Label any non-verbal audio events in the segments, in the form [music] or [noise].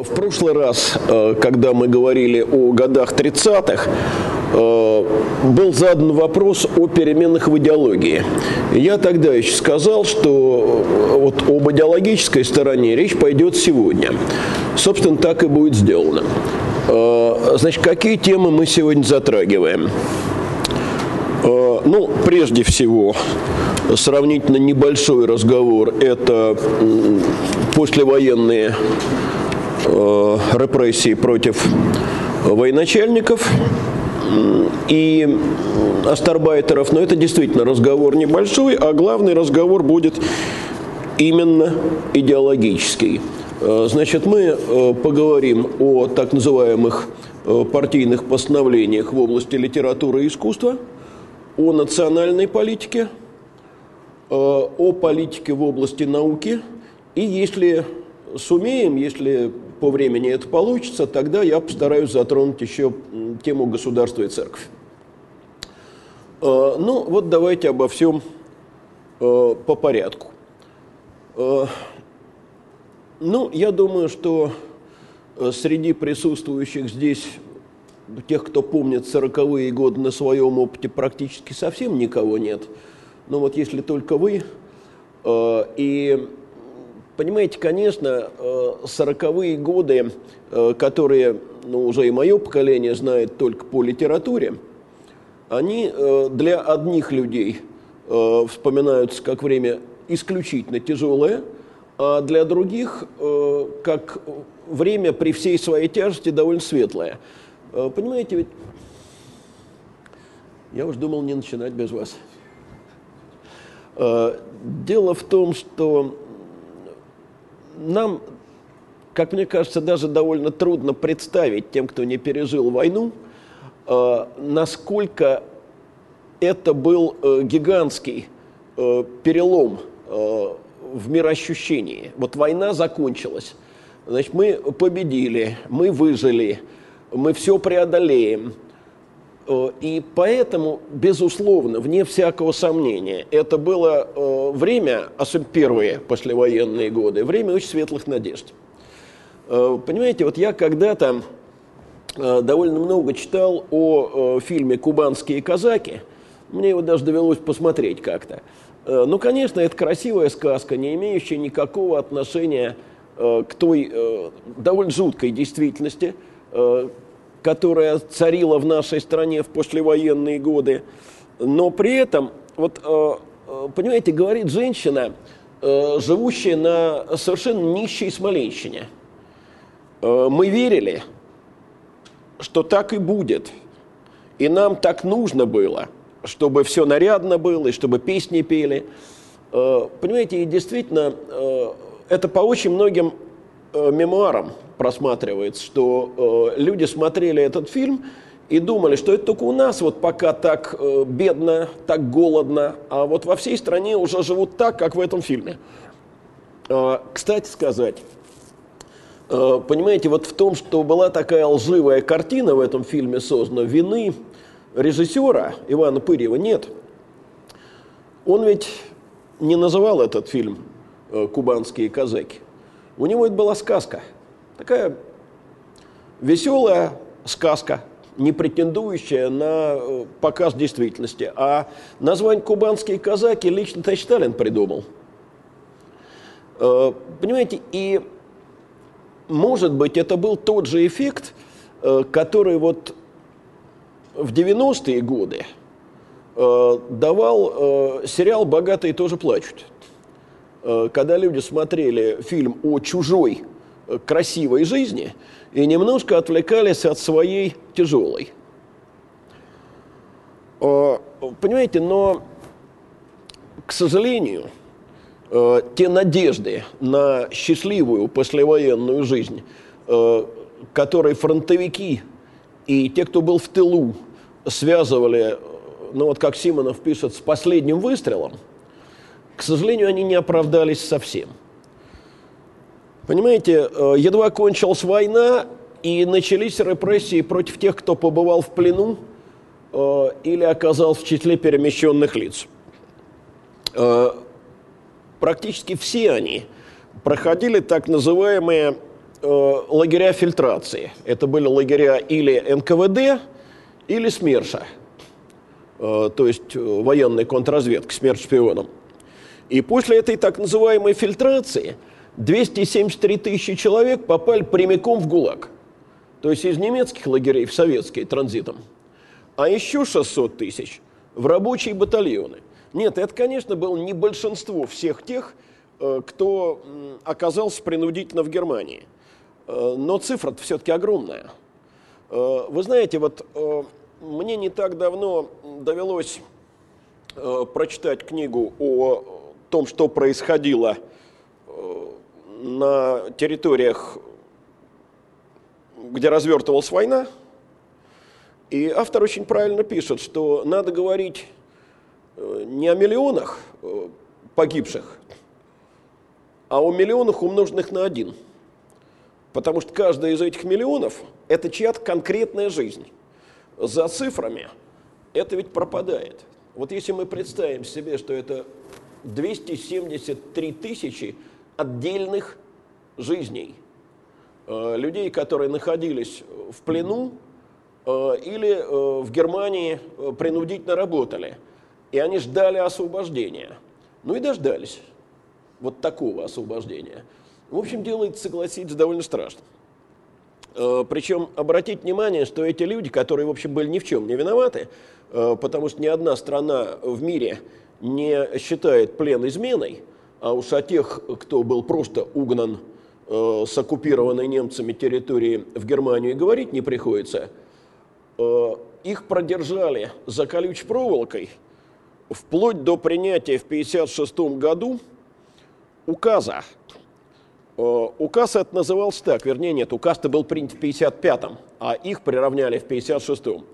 В прошлый раз, э, когда мы говорили о годах 30-х, э, был задан вопрос о переменах в идеологии. Я тогда еще сказал, что э, вот об идеологической стороне речь пойдет сегодня. Собственно, так и будет сделано. Значит, какие темы мы сегодня затрагиваем? Ну, прежде всего, сравнительно небольшой разговор – это послевоенные репрессий против военачальников и астарбайтеров, но это действительно разговор небольшой, а главный разговор будет именно идеологический. Э, значит, мы э, поговорим о так называемых партийных постановлениях в области литературы и искусства, о национальной политике, о политике в области науки, и если сумеем, если по времени это получится, тогда я постараюсь затронуть еще тему государства и церковь. Э, ну, вот давайте обо всем э, по порядку. Э, ну, я думаю, что среди присутствующих здесь, тех, кто помнит сороковые годы на своем опыте, практически совсем никого нет. Но вот если только вы, и Понимаете, конечно, э, сороковые годы, э, которые ну, уже и мое поколение знает только по литературе, они э, для одних людей вспоминаются как время исключительно тяжелое, а для других как время при всей своей тяжести довольно светлое. Понимаете, ведь я уж думал не начинать без вас. Дело в том, что нам, как мне кажется, даже довольно трудно представить тем, кто не пережил войну, э, насколько это был э, гигантский э, перелом в мироощущении. Вот война закончилась. Значит, мы победили, мы выжили, мы все преодолеем – и поэтому, безусловно, вне всякого сомнения, это было э, время, особенно первые послевоенные годы, время очень светлых надежд. Э, понимаете, вот я когда-то довольно много читал о фильме «Кубанские казаки». Мне его даже довелось посмотреть как-то. Ну, конечно, это красивая сказка, не имеющая никакого отношения к той довольно жуткой действительности, которая царила в нашей стране в послевоенные годы. Но при этом, вот, э, э, понимаете, говорит женщина, э, живущая на совершенно нищей Смоленщине. Мы верили, что так и будет. И нам так нужно было, чтобы все нарядно было, и чтобы песни пели. Понимаете, и действительно, это по очень многим мемуарам просматривается, что э, люди смотрели этот фильм и думали, что это только у нас вот пока так э, бедно, так голодно, а вот во всей стране уже живут так, как в этом фильме. Э, кстати сказать, э, понимаете, вот в том, что была такая лживая картина в этом фильме создана, вины режиссера Ивана Пырьева нет. Он ведь не называл этот фильм э, «Кубанские казаки». У него это была сказка – Такая веселая сказка, не претендующая на э, показ действительности. А название «Кубанские казаки» лично товарищ Сталин придумал. Э, понимаете, и может быть это был тот же эффект, э, который вот в 90-е годы давал сериал «Богатые тоже плачут». Когда люди смотрели фильм о чужой красивой жизни и немножко отвлекались от своей тяжелой. Понимаете, но, к сожалению, э, те надежды на счастливую послевоенную жизнь, э, которые фронтовики и те, кто был в тылу, связывали, ну вот как Симонов пишет, с последним выстрелом, к сожалению, они не оправдались совсем. Понимаете, э, едва кончилась война, и начались репрессии против тех, кто побывал в плену э, или оказался в числе перемещенных лиц. Э, практически все они проходили так называемые лагеря фильтрации. Это были лагеря или НКВД, или СМЕРШа, то есть военной контрразведки, смерть шпионам. И после этой так называемой фильтрации 273 тысячи человек попали прямиком в ГУЛАГ. То есть из немецких лагерей в советские транзитом. А еще 600 тысяч в рабочие батальоны. Нет, это, конечно, было не большинство всех тех, э, кто оказался принудительно в Германии. Э, но цифра все-таки огромная. Э, вы знаете, вот мне не так давно довелось прочитать книгу о том, что происходило э, на территориях, где развертывалась война. И автор очень правильно пишет, что надо говорить э, не о миллионах э, погибших, а о миллионах, умноженных на один. Потому что каждая из этих миллионов – это чья-то конкретная жизнь. За цифрами это ведь пропадает. Вот если мы представим себе, что это 273 тысячи отдельных жизней. Э, людей, которые находились в плену э, или э, в Германии принудительно работали. И они ждали освобождения. Ну и дождались вот такого освобождения. В общем, делает, согласитесь, довольно страшно. Причем обратить внимание, что эти люди, которые, в общем, были ни в чем не виноваты, потому что ни одна страна в мире не считает плен изменой, а уж о тех, кто был просто угнан э, с оккупированной немцами территории в Германию, говорить не приходится. Э, их продержали за колючей проволокой вплоть до принятия в 1956 году указа. Э, указ это назывался так, вернее нет, указ-то был принят в 1955, а их приравняли в 1956.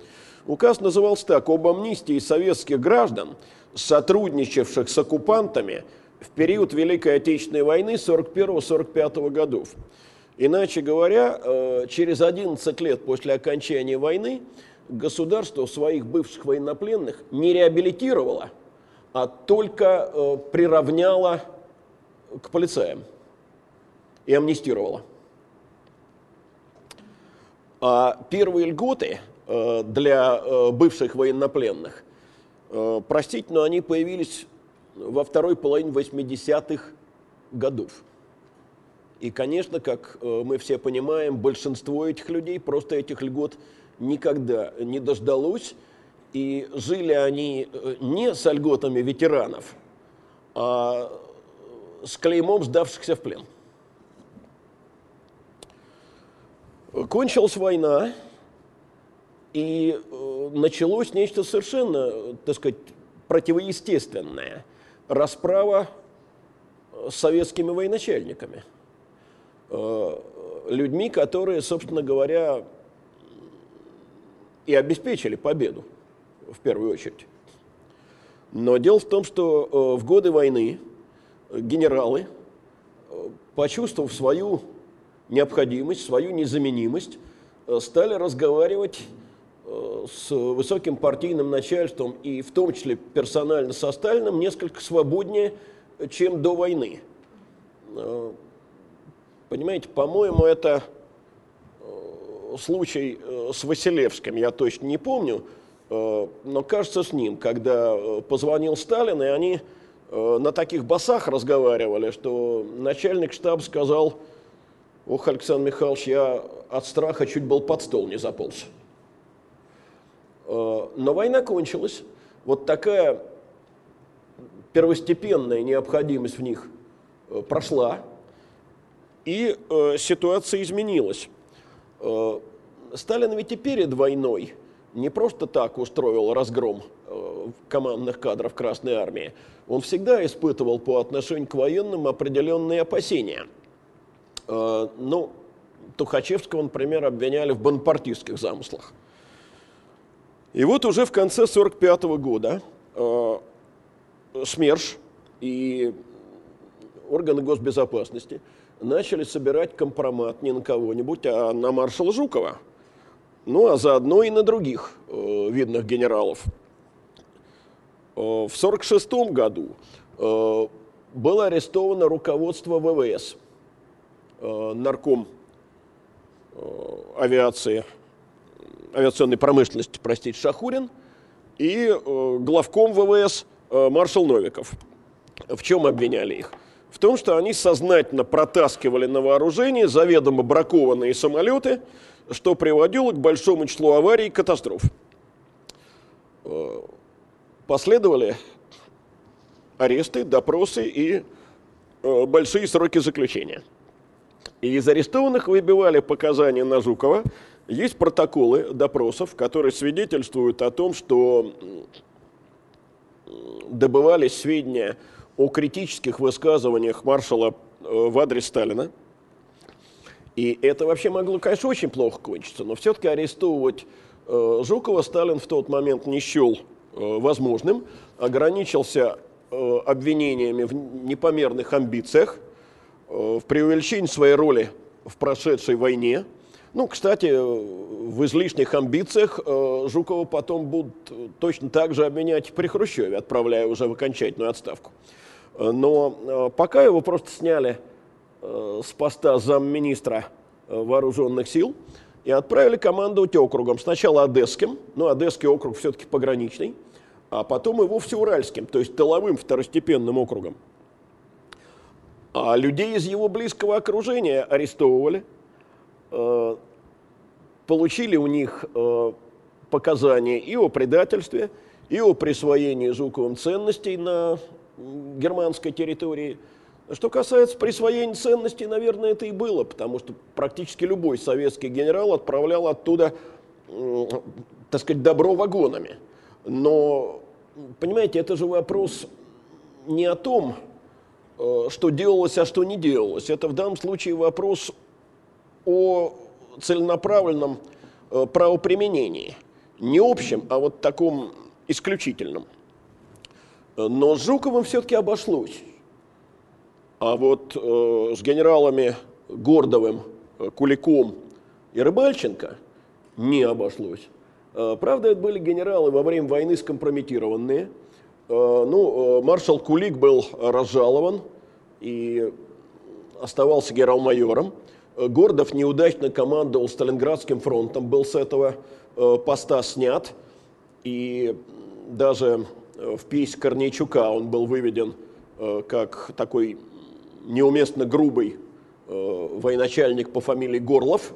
Указ назывался так, об амнистии советских граждан – сотрудничавших с оккупантами в период Великой Отечественной войны 41-45 годов. Иначе говоря, э, через 11 лет после окончания войны государство своих бывших военнопленных не реабилитировало, а только э, приравняло к полицаям и амнистировало. А первые льготы для бывших военнопленных Э, простите, но они появились во второй половине 80-х годов. И, конечно, как э, мы все понимаем, большинство этих людей просто этих льгот никогда не дождалось. И жили они э, не с льготами ветеранов, а с клеймом сдавшихся в плен. Кончилась война, и э, началось нечто совершенно, так сказать, противоестественное. Расправа э, с советскими военачальниками. Э, людьми, которые, собственно говоря, и обеспечили победу, в первую очередь. Но дело в том, что в годы войны генералы, почувствовав свою необходимость, свою незаменимость, стали разговаривать с высоким партийным начальством и в том числе персонально со Сталиным несколько свободнее, чем до войны. Э, понимаете, по-моему, это э, случай э, с Василевским, я точно не помню, но кажется с ним, когда позвонил Сталин, и они на таких басах разговаривали, что начальник штаба сказал, ох, Александр Михайлович, я от страха чуть был под стол не заполз. Э, но война кончилась. Вот такая первостепенная необходимость в них э, прошла, и э, ситуация изменилась. Сталин ведь и перед войной не просто так устроил разгром командных кадров Красной Армии. Он всегда испытывал по отношению к военным определенные опасения. Ну, Тухачевского, например, обвиняли в бонапартистских замыслах – и вот уже в конце 1945 года э, СМЕРШ и органы госбезопасности начали собирать компромат не на кого-нибудь, а на маршала Жукова. Ну, а заодно и на других э, видных генералов. Э, в 1946 году э, было арестовано руководство ВВС, э, нарком авиации, авиационной промышленности, простите, Шахурин и главком ВВС маршал Новиков. В чем обвиняли их? В том, что они сознательно протаскивали на вооружение заведомо бракованные самолеты, что приводило к большому числу аварий и катастроф. Последовали аресты, допросы и э, большие сроки заключения. И из арестованных выбивали показания на Жукова. Есть протоколы допросов, которые свидетельствуют о том, что добывались сведения о критических высказываниях маршала э, в адрес Сталина. И это вообще могло, конечно, очень плохо кончиться, но все-таки арестовывать э, Жукова Сталин в тот момент не счел возможным, ограничился Э, обвинениями в непомерных амбициях, э, в преувеличении своей роли в прошедшей войне. Ну, кстати, в излишних амбициях э, Жукова потом будут точно так же обменять при Хрущеве, отправляя уже в окончательную отставку. Но пока его просто сняли с поста замминистра вооруженных сил и отправили командовать округом. Сначала Одесским, ну, Одесский округ все-таки пограничный – а потом и вовсе Уральским, то есть тыловым второстепенным округом. А людей из его близкого окружения арестовывали, э, получили у них э, показания и о предательстве, и о присвоении Жуковым ценностей на германской территории. Что касается присвоения ценностей, наверное, это и было, потому что практически любой советский генерал отправлял оттуда, так сказать, добро вагонами. Но, понимаете, это же вопрос не о том, что делалось, а что не делалось. Это в данном случае вопрос о целенаправленном э, правоприменении. Не общем, а вот таком исключительном. Но с Жуковым все-таки обошлось. А вот э, с генералами Гордовым, Куликом и Рыбальченко не обошлось. Э, правда, это были генералы во время войны скомпрометированные. Э, ну, э, маршал Кулик был разжалован и оставался генерал-майором. Гордов неудачно командовал Сталинградским фронтом, был с этого поста снят. И даже в пьесе Корнейчука он был выведен как такой неуместно грубый военачальник по фамилии Горлов.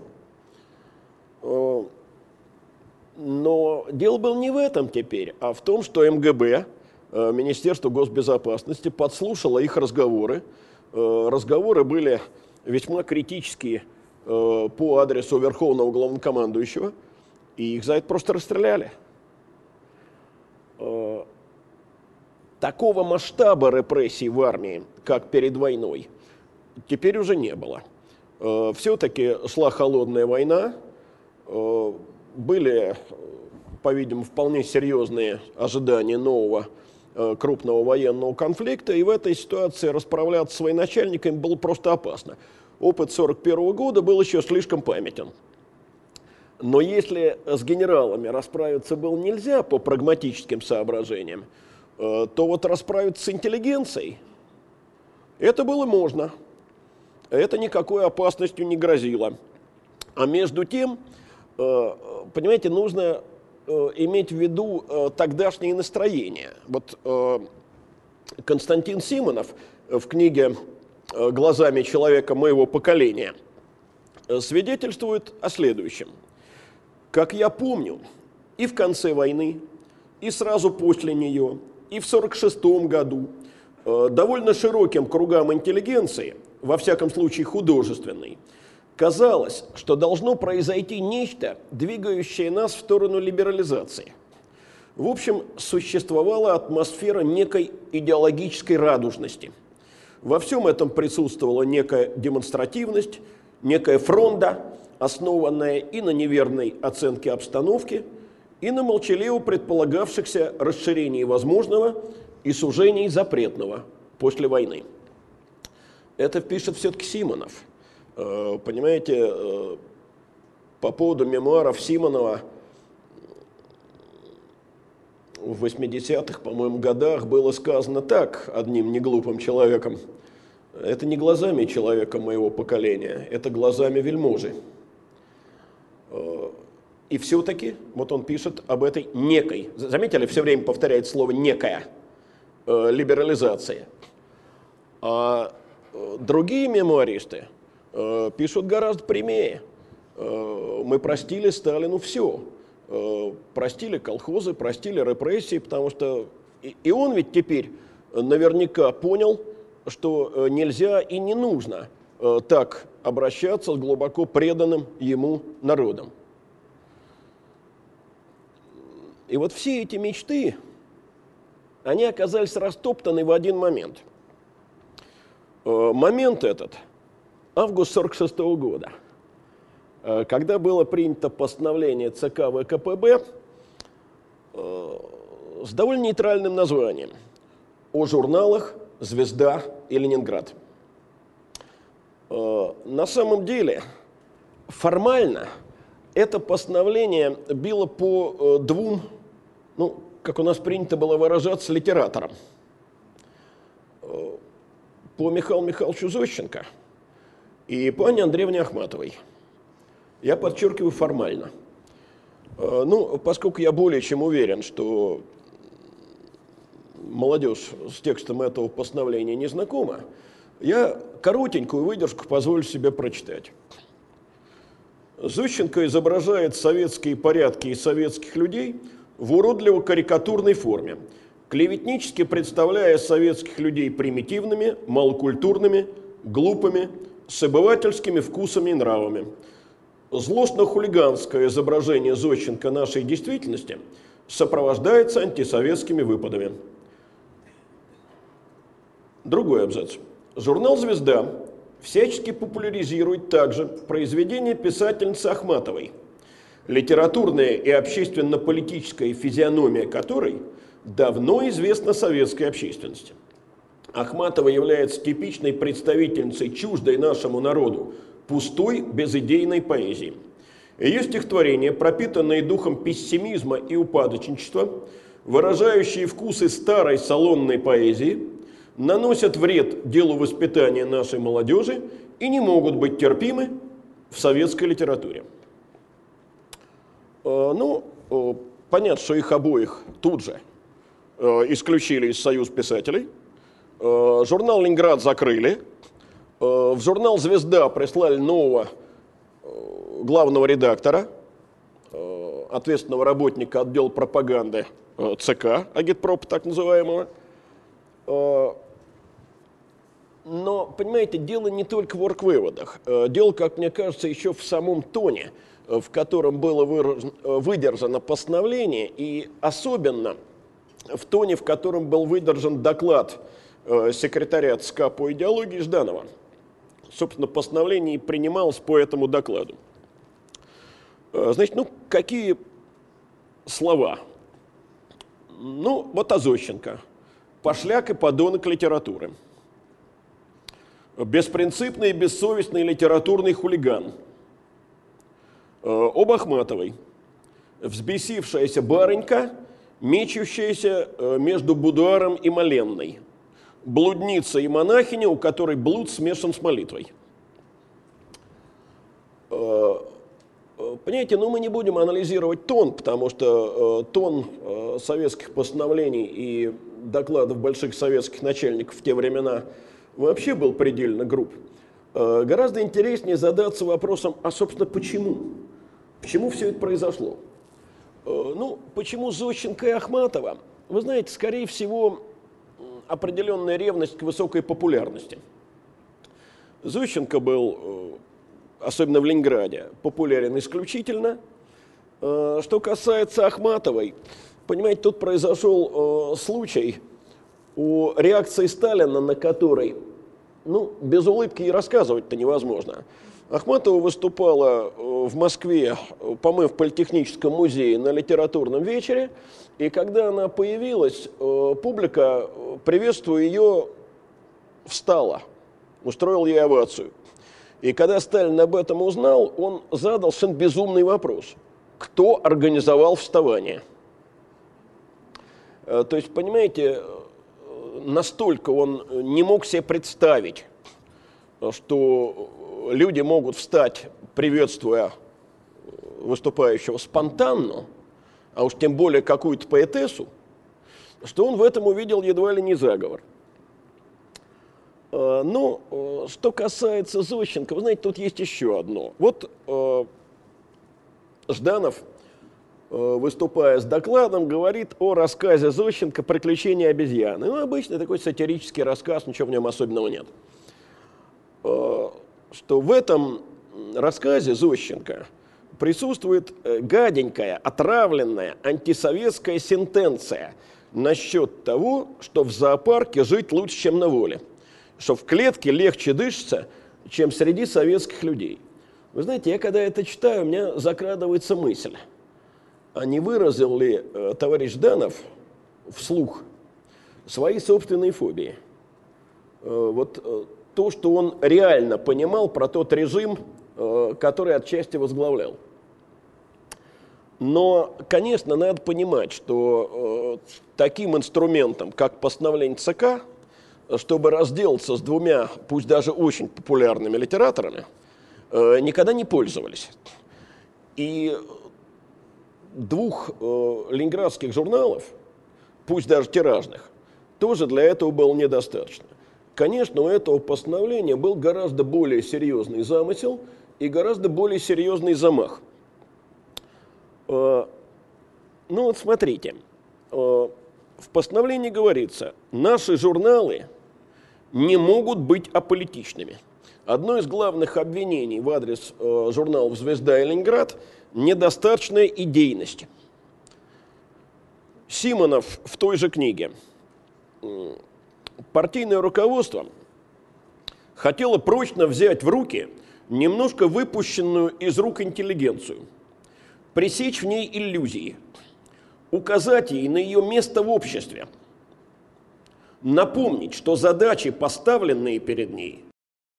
Но дело было не в этом теперь, а в том, что МГБ, э, Министерство госбезопасности, подслушало их разговоры. Э, разговоры были весьма критические э, по адресу Верховного Главнокомандующего, и их за это просто расстреляли. Такого масштаба репрессий в армии, как перед войной, теперь уже не было. Все-таки шла холодная война, были, по-видимому, вполне серьезные ожидания нового э, крупного военного конфликта, и в этой ситуации расправляться с военачальниками было просто опасно. Опыт 1941 года был еще слишком памятен. Но если с генералами расправиться было нельзя по прагматическим соображениям, э, то вот расправиться с интеллигенцией, это было можно. Это никакой опасностью не грозило. А между тем, Э, понимаете, нужно э, иметь в виду э, тогдашнее настроение. Вот Константин Симонов в книге «Глазами человека моего поколения» свидетельствует о следующем. Как я помню, и в конце войны, и сразу после нее, и в 1946 году довольно широким кругам интеллигенции, во всяком случае художественной, Казалось, что должно произойти нечто, двигающее нас в сторону либерализации. В общем, существовала атмосфера некой идеологической радужности. Во всем этом присутствовала некая демонстративность, некая фронда, основанная и на неверной оценке обстановки, и на молчаливо предполагавшихся расширении возможного и сужении запретного после войны. Это пишет все-таки Симонов – понимаете, э, по поводу мемуаров Симонова в 80-х, по-моему, годах было сказано так одним неглупым человеком. Это не глазами человека моего поколения, это глазами вельможи. И все-таки, вот он пишет об этой некой, заметили, все время повторяет слово «некая» либерализация. А другие мемуаристы пишут гораздо прямее. Мы простили Сталину все. Простили колхозы, простили репрессии, потому что и он ведь теперь наверняка понял, что э, нельзя и не нужно э, так обращаться с глубоко преданным ему народом. И вот все эти мечты, они оказались растоптаны в один момент. Э, момент этот – август 46 года, когда было принято постановление ЦК ВКПБ с довольно нейтральным названием о журналах «Звезда» и «Ленинград». Э, на самом деле, формально это постановление било по э, двум, ну, как у нас принято было выражаться, литераторам. Э, по Михаилу Михайловичу Зощенко и по Анне Андреевне Ахматовой. Я подчеркиваю формально. Ну, поскольку я более чем уверен, что молодежь с текстом этого постановления не знакома, я коротенькую выдержку позволю себе прочитать. Зощенко изображает советские порядки и советских людей в уродливо-карикатурной форме, клеветнически представляя советских людей примитивными, малокультурными, глупыми, с обывательскими вкусами и нравами. Злостно-хулиганское изображение Зощенко нашей действительности сопровождается антисоветскими выпадами. Другой абзац. Журнал «Звезда» всячески популяризирует также произведения писательницы Ахматовой, литературная и общественно-политическая физиономия которой давно известна советской общественности. Ахматова является типичной представительницей чуждой нашему народу пустой, безыдейной поэзии. Ее стихотворения, пропитанные духом пессимизма и упадочничества, выражающие вкусы старой салонной поэзии – наносят вред делу воспитания нашей молодежи и не могут быть терпимы в советской литературе. Э, ну, э, понятно, что их обоих тут же э, исключили из Союз писателей. Журнал «Ленинград» закрыли. В журнал «Звезда» прислали нового главного редактора, ответственного работника отдела пропаганды ЦК, агитпроп так называемого – но, понимаете, дело не только в орг-выводах. Э, дело, как мне кажется, еще в самом тоне, э, в котором было э, выдержано постановление, и особенно в тоне, в котором был выдержан доклад секретаря ЦК по идеологии Жданова. Собственно, постановление принималось по этому докладу. Значит, ну, какие слова? Ну, вот Азощенко. Пошляк и подонок литературы беспринципный и бессовестный литературный хулиган. Э, об Ахматовой. Взбесившаяся барынька, мечущаяся э, между будуаром и моленной. Блудница и монахиня, у которой блуд смешан с молитвой. Э, понимаете, ну мы не будем анализировать тон, потому что тон советских постановлений и докладов больших советских начальников в те времена – вообще был предельно груб. Э, гораздо интереснее задаться вопросом, а, собственно, почему? Почему все это произошло? Э, ну, почему Зощенко и Ахматова? Вы знаете, скорее всего, определенная ревность к высокой популярности. Зощенко был, э, особенно в Ленинграде, популярен исключительно. Что касается Ахматовой, понимаете, тут произошел случай у реакции Сталина, на которой ну, без улыбки и рассказывать-то невозможно. Ахматова выступала э, в Москве, по-моему, в Политехническом музее на литературном вечере, и когда она появилась, э, публика, э, приветствуя ее, встала, устроил ей овацию. И когда Сталин об этом узнал, он задал совершенно безумный вопрос. Кто организовал вставание? То есть, понимаете, настолько он не мог себе представить, что люди могут встать, приветствуя выступающего спонтанно, а уж тем более какую-то поэтессу, что он в этом увидел едва ли не заговор. Э, ну, э, что касается Зощенко, вы знаете, тут есть еще одно. Вот э, Жданов, выступая с докладом, говорит о рассказе Зощенко «Приключения обезьяны». Ну, обычный такой сатирический рассказ, ничего в нем особенного нет. Что в этом рассказе Зощенко присутствует гаденькая, отравленная антисоветская сентенция насчет того, что в зоопарке жить лучше, чем на воле – что в клетке легче дышится, чем среди советских людей. Вы знаете, я когда это читаю, у меня закрадывается мысль, а не выразил ли э, товарищ Данов вслух свои собственные фобии? Э, вот э, то, что он реально понимал про тот режим, э, который отчасти возглавлял. Но, конечно, надо понимать, что э, таким инструментом, как постановление ЦК, чтобы разделаться с двумя, пусть даже очень популярными литераторами, э, никогда не пользовались. И двух э, ленинградских журналов, пусть даже тиражных, тоже для этого было недостаточно. Конечно, у этого постановления был гораздо более серьезный замысел и гораздо более серьезный замах. Э, ну вот смотрите, в постановлении говорится, наши журналы – не могут быть аполитичными. Одно из главных обвинений в адрес э, журналов «Звезда» и «Ленинград» – недостаточная идейность. Симонов в той же книге. Партийное руководство хотело прочно взять в руки немножко выпущенную из рук интеллигенцию, пресечь в ней иллюзии, указать ей на ее место в обществе – напомнить, что задачи, поставленные перед ней,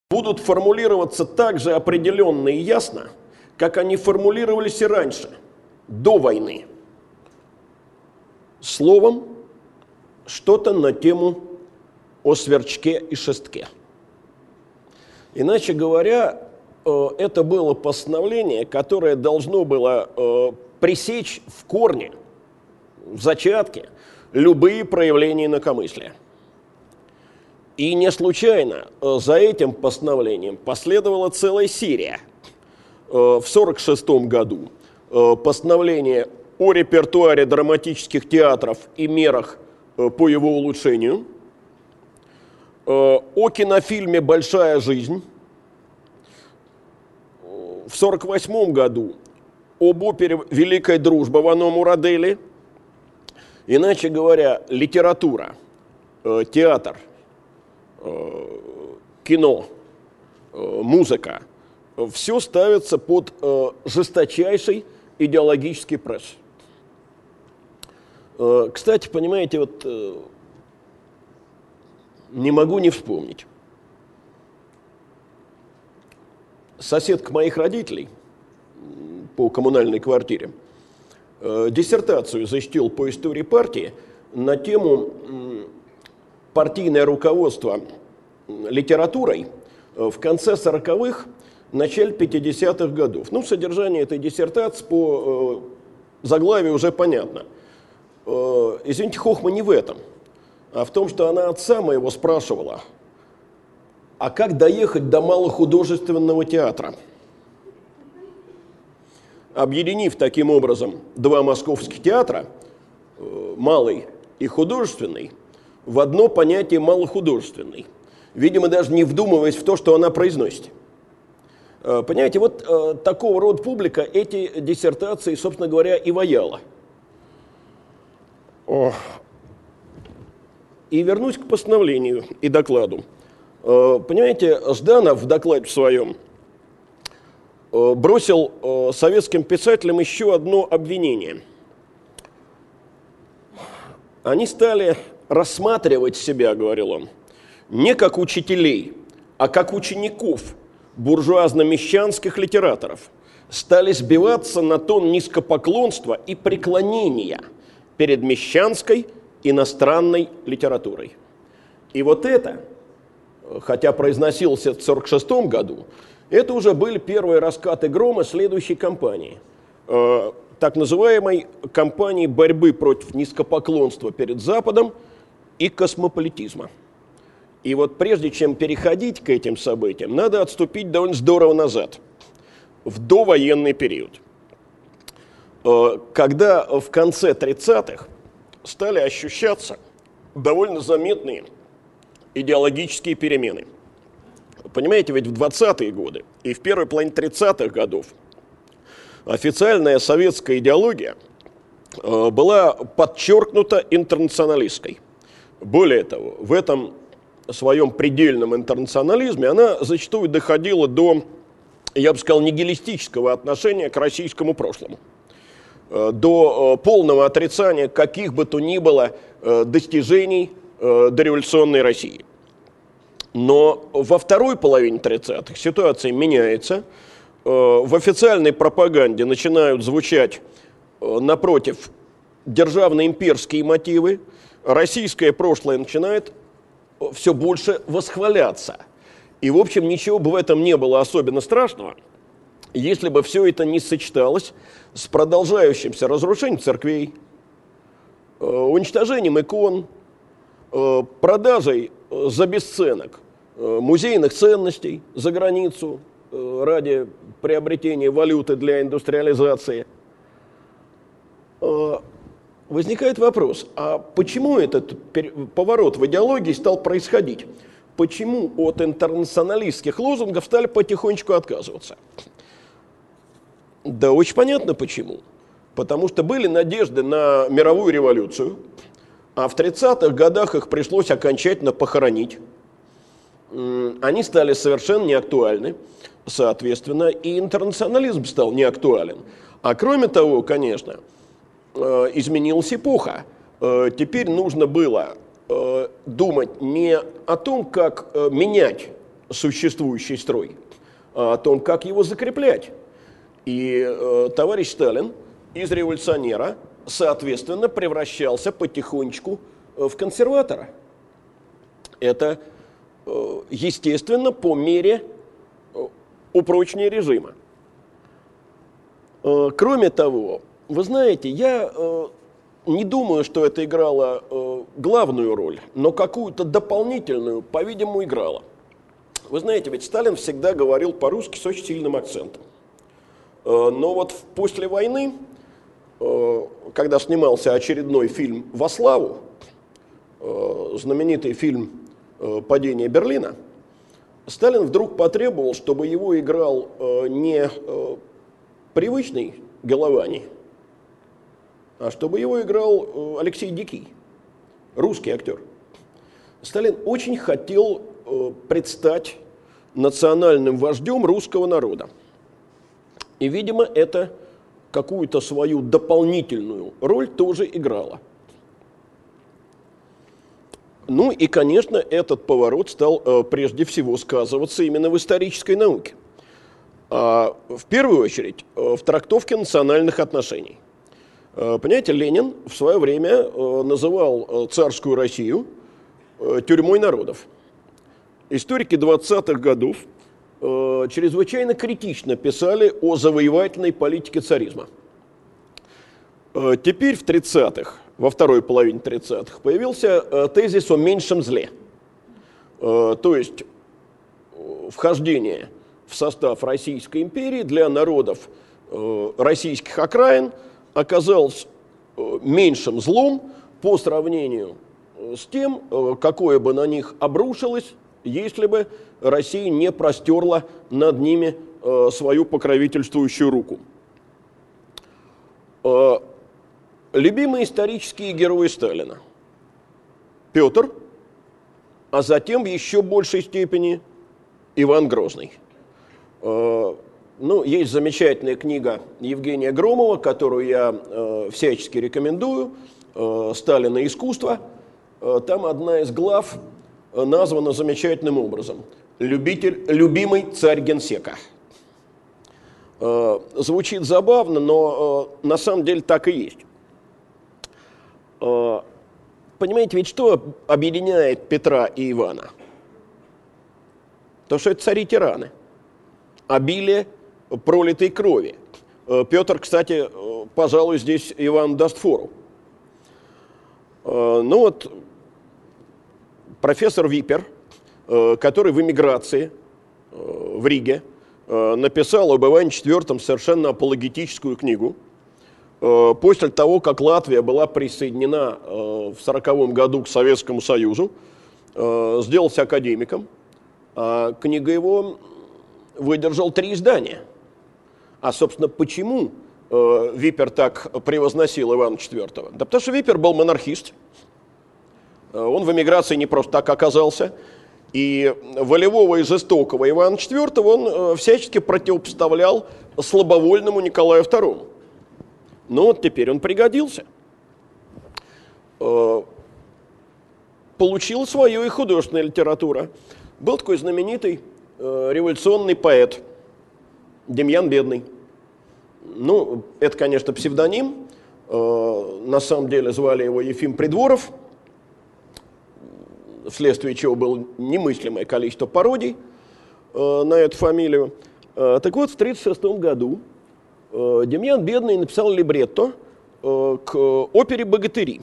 будут формулироваться так же определенно и ясно, как они формулировались и раньше, до войны. Словом, что-то на тему о сверчке и шестке. Иначе говоря, это было постановление, которое должно было э, пресечь в корне, в зачатке, любые проявления инакомыслия. И не случайно э, за этим постановлением последовала целая серия. Э, в 1946 году э, постановление о репертуаре драматических театров и мерах по его улучшению, о кинофильме «Большая жизнь», в 1948 году об опере «Великая дружба» Вано Мурадели. Иначе говоря, литература, театр – Э, кино, э, музыка, все ставится под э, жесточайший идеологический пресс. Кстати, понимаете, вот не могу не вспомнить. Соседка моих родителей по коммунальной квартире диссертацию защитил по истории партии на тему партийное руководство литературой э, в конце 40-х, начале 50-х годов. Ну, содержание этой диссертации по э, заглавию уже понятно. Э, извините, Хохма не в этом, а в том, что она отца моего спрашивала, а как доехать до малохудожественного театра? Объединив таким образом два московских театра, э, малый и художественный, в одно понятие малохудожественный, видимо, даже не вдумываясь в то, что она произносит. Э, понимаете, вот э, такого рода публика эти диссертации, собственно говоря, и ваяла. И вернусь к постановлению и докладу. Э, понимаете, Жданов в докладе своем бросил советским писателям еще одно обвинение. Они стали рассматривать себя, говорил он, не как учителей, а как учеников буржуазно-мещанских литераторов, стали сбиваться на тон низкопоклонства и преклонения перед мещанской иностранной литературой. И вот это, хотя произносился в 1946 году, это уже были первые раскаты грома следующей кампании. э, так называемой кампании борьбы против низкопоклонства перед Западом и космополитизма. И вот прежде чем переходить к этим событиям, надо отступить довольно здорово назад, в довоенный период, э, когда в конце 30-х стали ощущаться довольно заметные идеологические перемены. Понимаете, ведь в 20-е годы и в первой половине 30-х годов официальная советская идеология э, была подчеркнута интернационалистской. Более того, в этом своем предельном интернационализме она зачастую доходила до, я бы сказал, нигилистического отношения к российскому прошлому э, до э, полного отрицания каких бы то ни было достижений дореволюционной России. Но во второй половине 30-х ситуация меняется. Э, в официальной пропаганде начинают звучать э, напротив державно-имперские мотивы. Российское прошлое начинает э, все больше восхваляться. И, в общем, ничего бы в этом не было особенно страшного, если бы все это не сочеталось с продолжающимся разрушением церквей, уничтожением икон, продажей за бесценок музейных ценностей за границу – Э, ради приобретения валюты для индустриализации, э, возникает вопрос, а почему этот поворот в идеологии стал происходить? Почему от интернационалистских лозунгов стали потихонечку отказываться? Да очень понятно почему. Потому что были надежды на мировую революцию, а в 30-х годах их пришлось окончательно похоронить. Они стали совершенно неактуальны соответственно, и интернационализм стал неактуален. А кроме того, конечно, э, изменилась эпоха. Э, теперь нужно было э, думать не о том, как менять существующий строй, а о том, как его закреплять. И товарищ Сталин из революционера, соответственно, превращался потихонечку в консерватора. Это, естественно, по мере упрочнее режима. Э, кроме того, вы знаете, я э, не думаю, что это играло э, главную роль, но какую-то дополнительную, по-видимому, играло. Вы знаете, ведь Сталин всегда говорил по-русски с очень сильным акцентом. Но вот после войны, когда снимался очередной фильм «Во славу», знаменитый фильм «Падение Берлина», Сталин вдруг потребовал, чтобы его играл э, не э, привычный Головани, а чтобы его играл э, Алексей Дикий, русский актер. Сталин очень хотел э, предстать национальным вождем русского народа. И, видимо, это какую-то свою дополнительную роль тоже играло – ну и, конечно, этот поворот стал э, прежде всего сказываться именно в исторической науке. А, в первую очередь э, в трактовке национальных отношений. Э, понимаете, Ленин в свое время называл царскую Россию тюрьмой народов. Историки 20-х годов чрезвычайно критично писали о завоевательной политике царизма. Теперь в 30-х во второй половине 30-х, появился э, тезис о меньшем зле. Э, то есть э, вхождение в состав Российской империи для народов российских окраин оказалось меньшим злом по сравнению с тем, какое бы на них обрушилось, если бы Россия не простерла над ними свою покровительствующую руку. Любимые исторические герои Сталина. Петр, а затем в еще большей степени Иван Грозный. Э, ну, есть замечательная книга Евгения Громова, которую я э, всячески рекомендую, э, «Сталина. Искусство». Там одна из глав названа замечательным образом «Любитель, «Любимый царь генсека». Звучит забавно, но на самом деле так и есть. Э, понимаете, ведь что объединяет Петра и Ивана? То, что это цари-тираны. Обилие пролитой крови. Петр, кстати, пожалуй, здесь Иван даст фору. Ну вот, профессор Випер, который в эмиграции в Риге, написал об Иване IV совершенно апологетическую книгу – Э, после того, как Латвия была присоединена э, в 1940 году к Советскому Союзу, э, сделался академиком. А книга его выдержал три издания. А, собственно, почему Випер так превозносил Ивана IV? Да потому что Випер был монархист. Он в эмиграции не просто так оказался. И волевого и жестокого Ивана IV он всячески противопоставлял слабовольному Николаю II. Ну вот теперь он пригодился. Э, получил свою и художественная литература. Был такой знаменитый э, революционный поэт Демьян Бедный. Ну, это, конечно, псевдоним. Э, на самом деле звали его Ефим Придворов, вследствие чего было немыслимое количество пародий на эту фамилию. Так вот, в 1936 году Э, Демьян Бедный написал либретто э, к опере «Богатыри».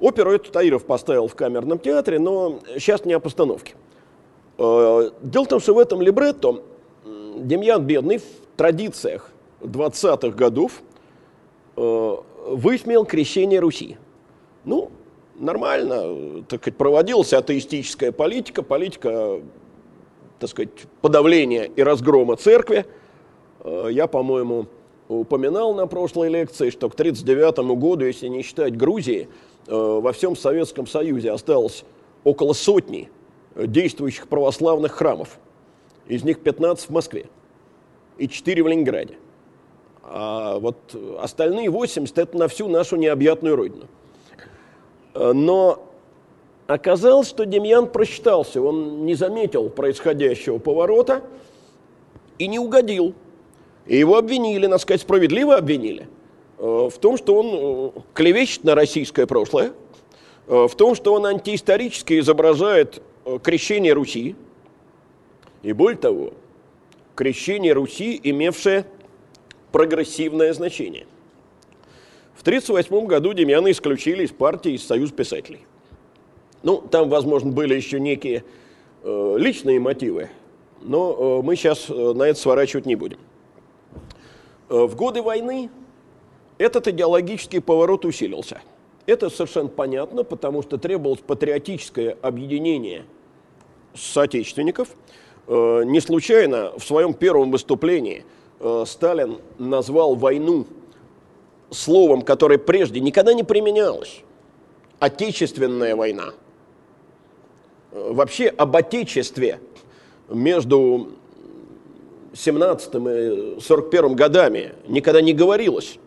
Оперу эту Таиров поставил в камерном театре, но сейчас не о постановке. Э, дело в том, что в этом либретто Демьян Бедный в традициях 20-х годов высмеял крещение Руси. Ну, нормально, так сказать, проводилась атеистическая политика, политика, так сказать, подавления и разгрома церкви. Я, по-моему, упоминал на прошлой лекции, что к 1939 году, если не считать Грузии, э, во всем Советском Союзе осталось около сотни действующих православных храмов. Из них 15 в Москве и 4 в Ленинграде. А вот остальные 80 – это на всю нашу необъятную родину. Э, но оказалось, что Демьян просчитался, он не заметил происходящего поворота и не угодил – и его обвинили, надо сказать, справедливо обвинили. Э, в том, что он э, клевещет на российское прошлое, в том, что он антиисторически изображает крещение Руси, и более того, крещение Руси, имевшее прогрессивное значение. В 1938 году Демьяна исключили из партии из Союз писателей. Ну, там, возможно, были еще некие э, личные мотивы, но э, мы сейчас на это сворачивать не будем. Э, в годы войны этот идеологический поворот усилился. Это совершенно понятно, потому что требовалось патриотическое объединение соотечественников. Э, не случайно в своем первом выступлении э, Сталин назвал войну словом, которое прежде никогда не применялось. Отечественная война. Вообще об отечестве между 17 и 41 годами никогда не говорилось.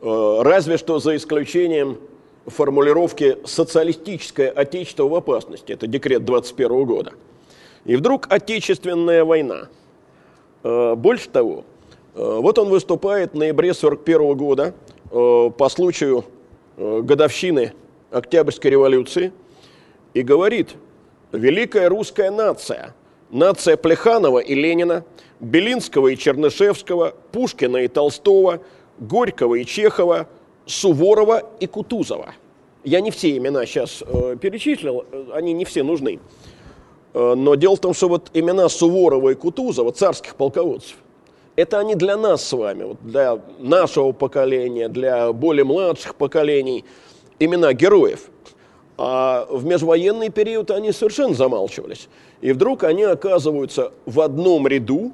Э, разве что за исключением формулировки «социалистическое отечество в опасности». Это декрет 21 года. И вдруг Отечественная война. Э, больше того, э, вот он выступает в ноябре 41 года по случаю годовщины Октябрьской революции и говорит, великая русская нация – Нация Плеханова и Ленина, Белинского и Чернышевского, Пушкина и Толстого, Горького и Чехова, Суворова и Кутузова. Я не все имена сейчас э, перечислил, они не все нужны. Э, но дело в том, что вот имена Суворова и Кутузова, царских полководцев, это они для нас с вами, вот для нашего поколения, для более младших поколений, имена героев – а в межвоенный период они совершенно замалчивались. И вдруг они оказываются в одном ряду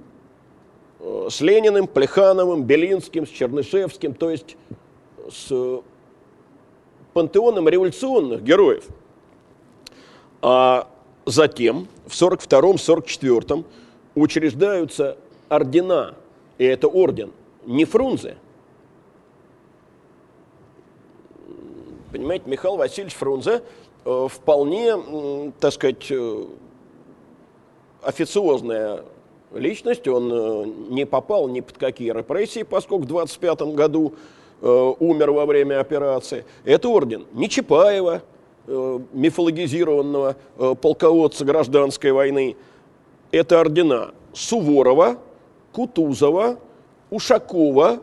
э, с Лениным, Плехановым, Белинским, с Чернышевским, то есть с пантеоном революционных героев. А затем в 42-44 учреждаются ордена, и это орден не Фрунзе, Понимаете, Михаил Васильевич Фрунзе э, вполне, так сказать, э, официозная личность, он э, не попал ни под какие репрессии, поскольку в 25 году умер во время операции. Это орден не Чапаева, мифологизированного полководца гражданской войны. Это ордена Суворова, Кутузова, Ушакова,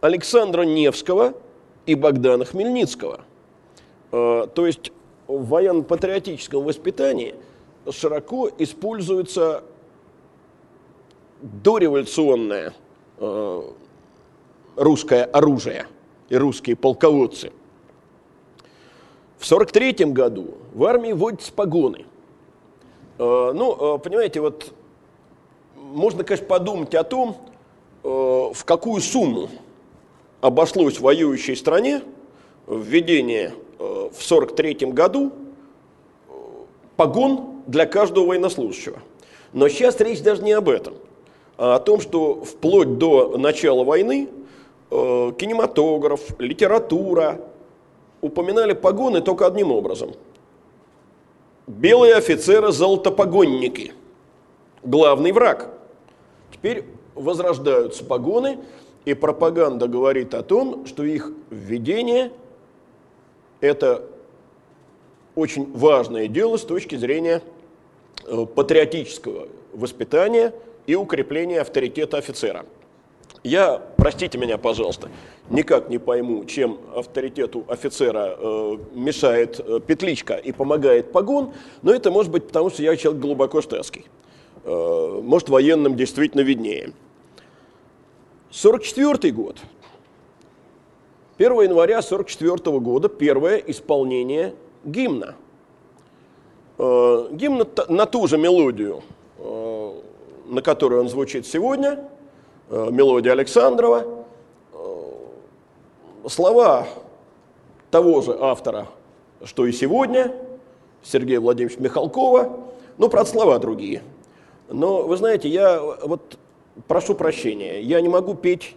Александра Невского и Богдана Хмельницкого. Э, то есть в военно-патриотическом воспитании широко используется дореволюционное э, русское оружие и русские полководцы. В 1943 году в армии вводятся погоны. Э, ну, понимаете, вот можно, конечно, подумать о том, в какую сумму обошлось воюющей стране введение в 1943 году погон для каждого военнослужащего. Но сейчас речь даже не об этом, а о том, что вплоть до начала войны э, кинематограф, литература упоминали погоны только одним образом. Белые офицеры-золотопогонники. Главный враг. Теперь возрождаются погоны, и пропаганда говорит о том, что их введение – это очень важное дело с точки зрения э, патриотического воспитания и укрепления авторитета офицера. Я, простите меня, пожалуйста, никак не пойму, чем авторитету офицера э, мешает э, петличка и помогает погон, но это может быть потому, что я человек глубоко штатский. Э, может, военным действительно виднее. 44 год. 1 января 44 года первое исполнение гимна. Э, гимн на ту же мелодию, э, на которой он звучит сегодня, мелодия Александрова. Слова того же автора, что и сегодня, Сергея Владимировича Михалкова, ну, правда, слова другие. Но, вы знаете, я вот прошу прощения, я не могу петь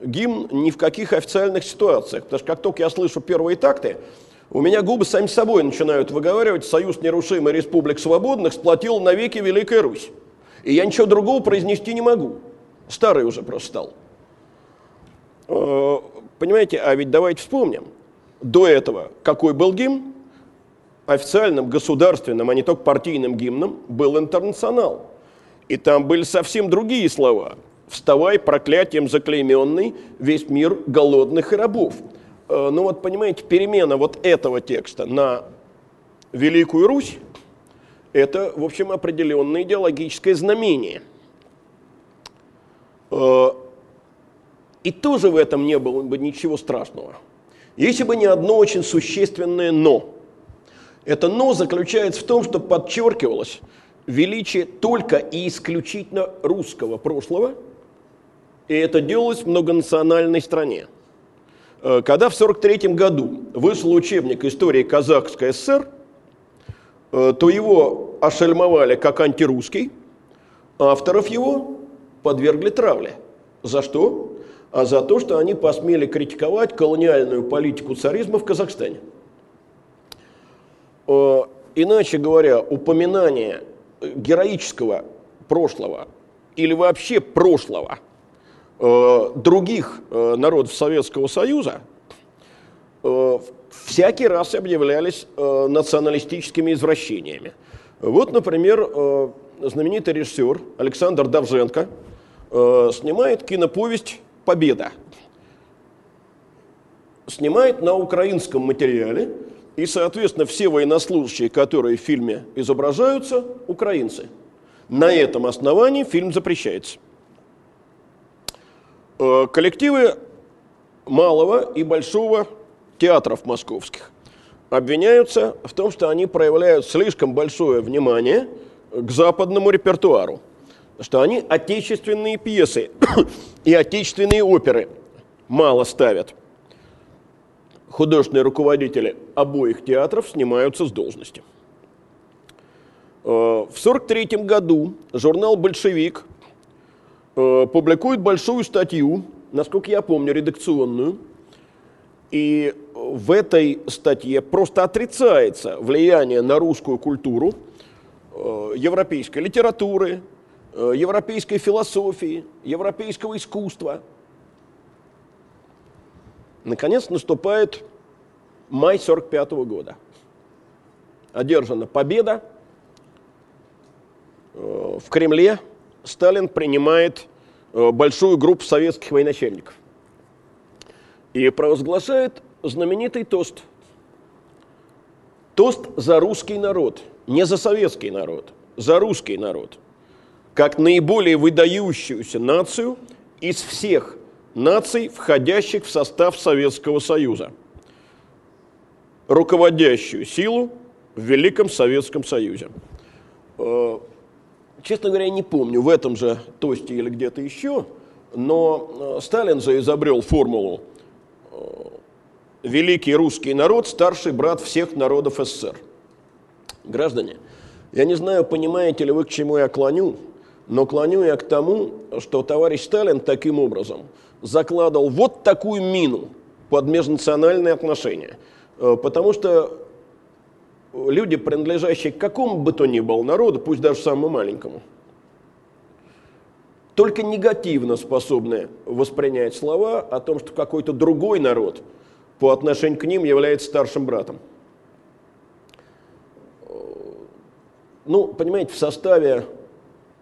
гимн ни в каких официальных ситуациях, потому что как только я слышу первые такты, у меня губы сами собой начинают выговаривать «Союз нерушимый республик свободных сплотил навеки Великая Русь». И я ничего другого произнести не могу. Старый уже просто стал. Э, понимаете, а ведь давайте вспомним. До этого какой был гимн? Официальным, государственным, а не только партийным гимном был «Интернационал». И там были совсем другие слова. «Вставай, проклятием заклейменный, весь мир голодных и рабов». Э, ну вот, понимаете, перемена вот этого текста на Великую Русь, это, в общем, определенное идеологическое знамение. Э, и тоже в этом не было бы ничего страшного. Если бы не одно очень существенное «но». Это «но» заключается в том, что подчеркивалось величие только и исключительно русского прошлого, и это делалось в многонациональной стране. Э, когда в 1943 году вышел учебник истории Казахской ССР, э, то его ошельмовали как антирусский, авторов его подвергли травле. За что? А за то, что они посмели критиковать колониальную политику царизма в Казахстане. Э, иначе говоря, упоминание героического прошлого или вообще прошлого – Э, других э, народов Советского Союза э, всякий раз объявлялись националистическими извращениями. Вот, например, знаменитый режиссер Александр Давженко снимает киноповесть «Победа». Снимает на украинском материале, и, соответственно, все военнослужащие, которые в фильме изображаются, украинцы. На этом основании фильм запрещается. Э, коллективы малого и большого театров московских обвиняются в том, что они проявляют слишком большое внимание к западному репертуару, что они отечественные пьесы [coughs] и отечественные оперы мало ставят. Художественные руководители обоих театров снимаются с должности. Э, в 1943 году журнал «Большевик» Э, публикует большую статью, насколько я помню, редакционную, и в этой статье просто отрицается влияние на русскую культуру э, европейской литературы, европейской философии, европейского искусства. Наконец наступает май 45 года. Одержана победа в Кремле – Сталин принимает большую группу советских военачальников. И провозглашает знаменитый тост. Тост за русский народ, не за советский народ, за русский народ, как наиболее выдающуюся нацию из всех наций, входящих в состав Советского Союза, руководящую силу в Великом Советском Союзе. Э, честно говоря, не помню, в этом же тосте или где-то еще, но э, Сталин же изобрел формулу э, «Великий русский народ – старший брат всех народов СССР». Граждане, я не знаю, понимаете ли вы, к чему я клоню, но клоню я к тому, что товарищ Сталин таким образом закладывал вот такую мину под межнациональные отношения. Потому что люди, принадлежащие к какому бы то ни было народу, пусть даже самому маленькому, только негативно способны воспринять слова о том, что какой-то другой народ по отношению к ним является старшим братом. Ну, понимаете, в составе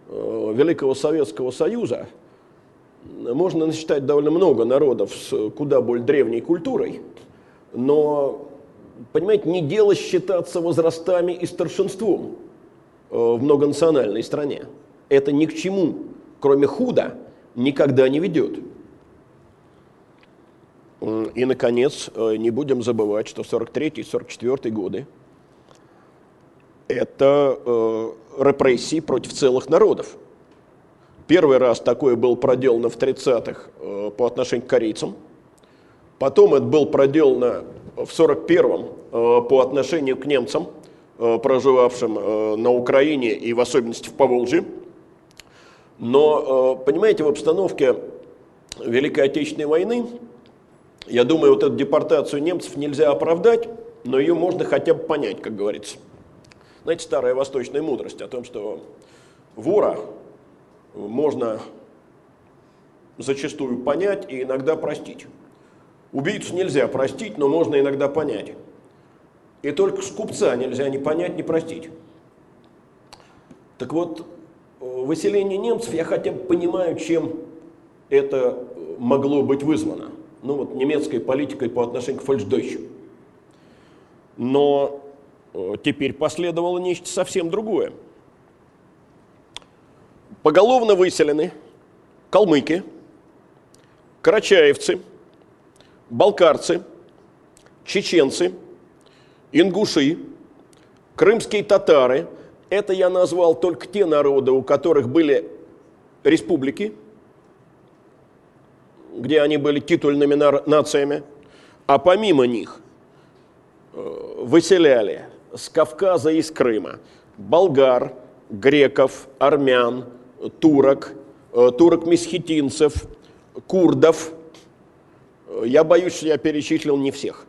э, Великого Советского Союза можно насчитать довольно много народов с куда более древней культурой, но понимаете, не дело считаться возрастами и старшинством э, в многонациональной стране. Это ни к чему, кроме худа, никогда не ведет. И, наконец, э, не будем забывать, что 43-44 годы – это э, репрессии против целых народов. Первый раз такое было проделано в 30-х э, по отношению к корейцам. Потом это было проделано в 1941-м э, по отношению к немцам, э, проживавшим на Украине и в особенности в Поволжье. Но, понимаете, в обстановке Великой Отечественной войны, я думаю, вот эту депортацию немцев нельзя оправдать, но ее можно хотя бы понять, как говорится. Знаете, старая восточная мудрость о том, что вора можно зачастую понять и иногда простить. Убийцу нельзя простить, но можно иногда понять. И только скупца нельзя ни понять, ни простить. Так вот, выселение немцев, я хотя бы понимаю, чем это могло быть вызвано. Ну вот немецкой политикой по отношению к фальшдойчу. Но э, теперь последовало нечто совсем другое. Поголовно выселены калмыки, карачаевцы – балкарцы, чеченцы, ингуши, крымские татары. Это я назвал только те народы, у которых были республики, где они были титульными нациями, а помимо них э, выселяли с Кавказа и с Крыма болгар, греков, армян, турок, э, турок-месхетинцев, курдов – я боюсь, что я перечислил не всех.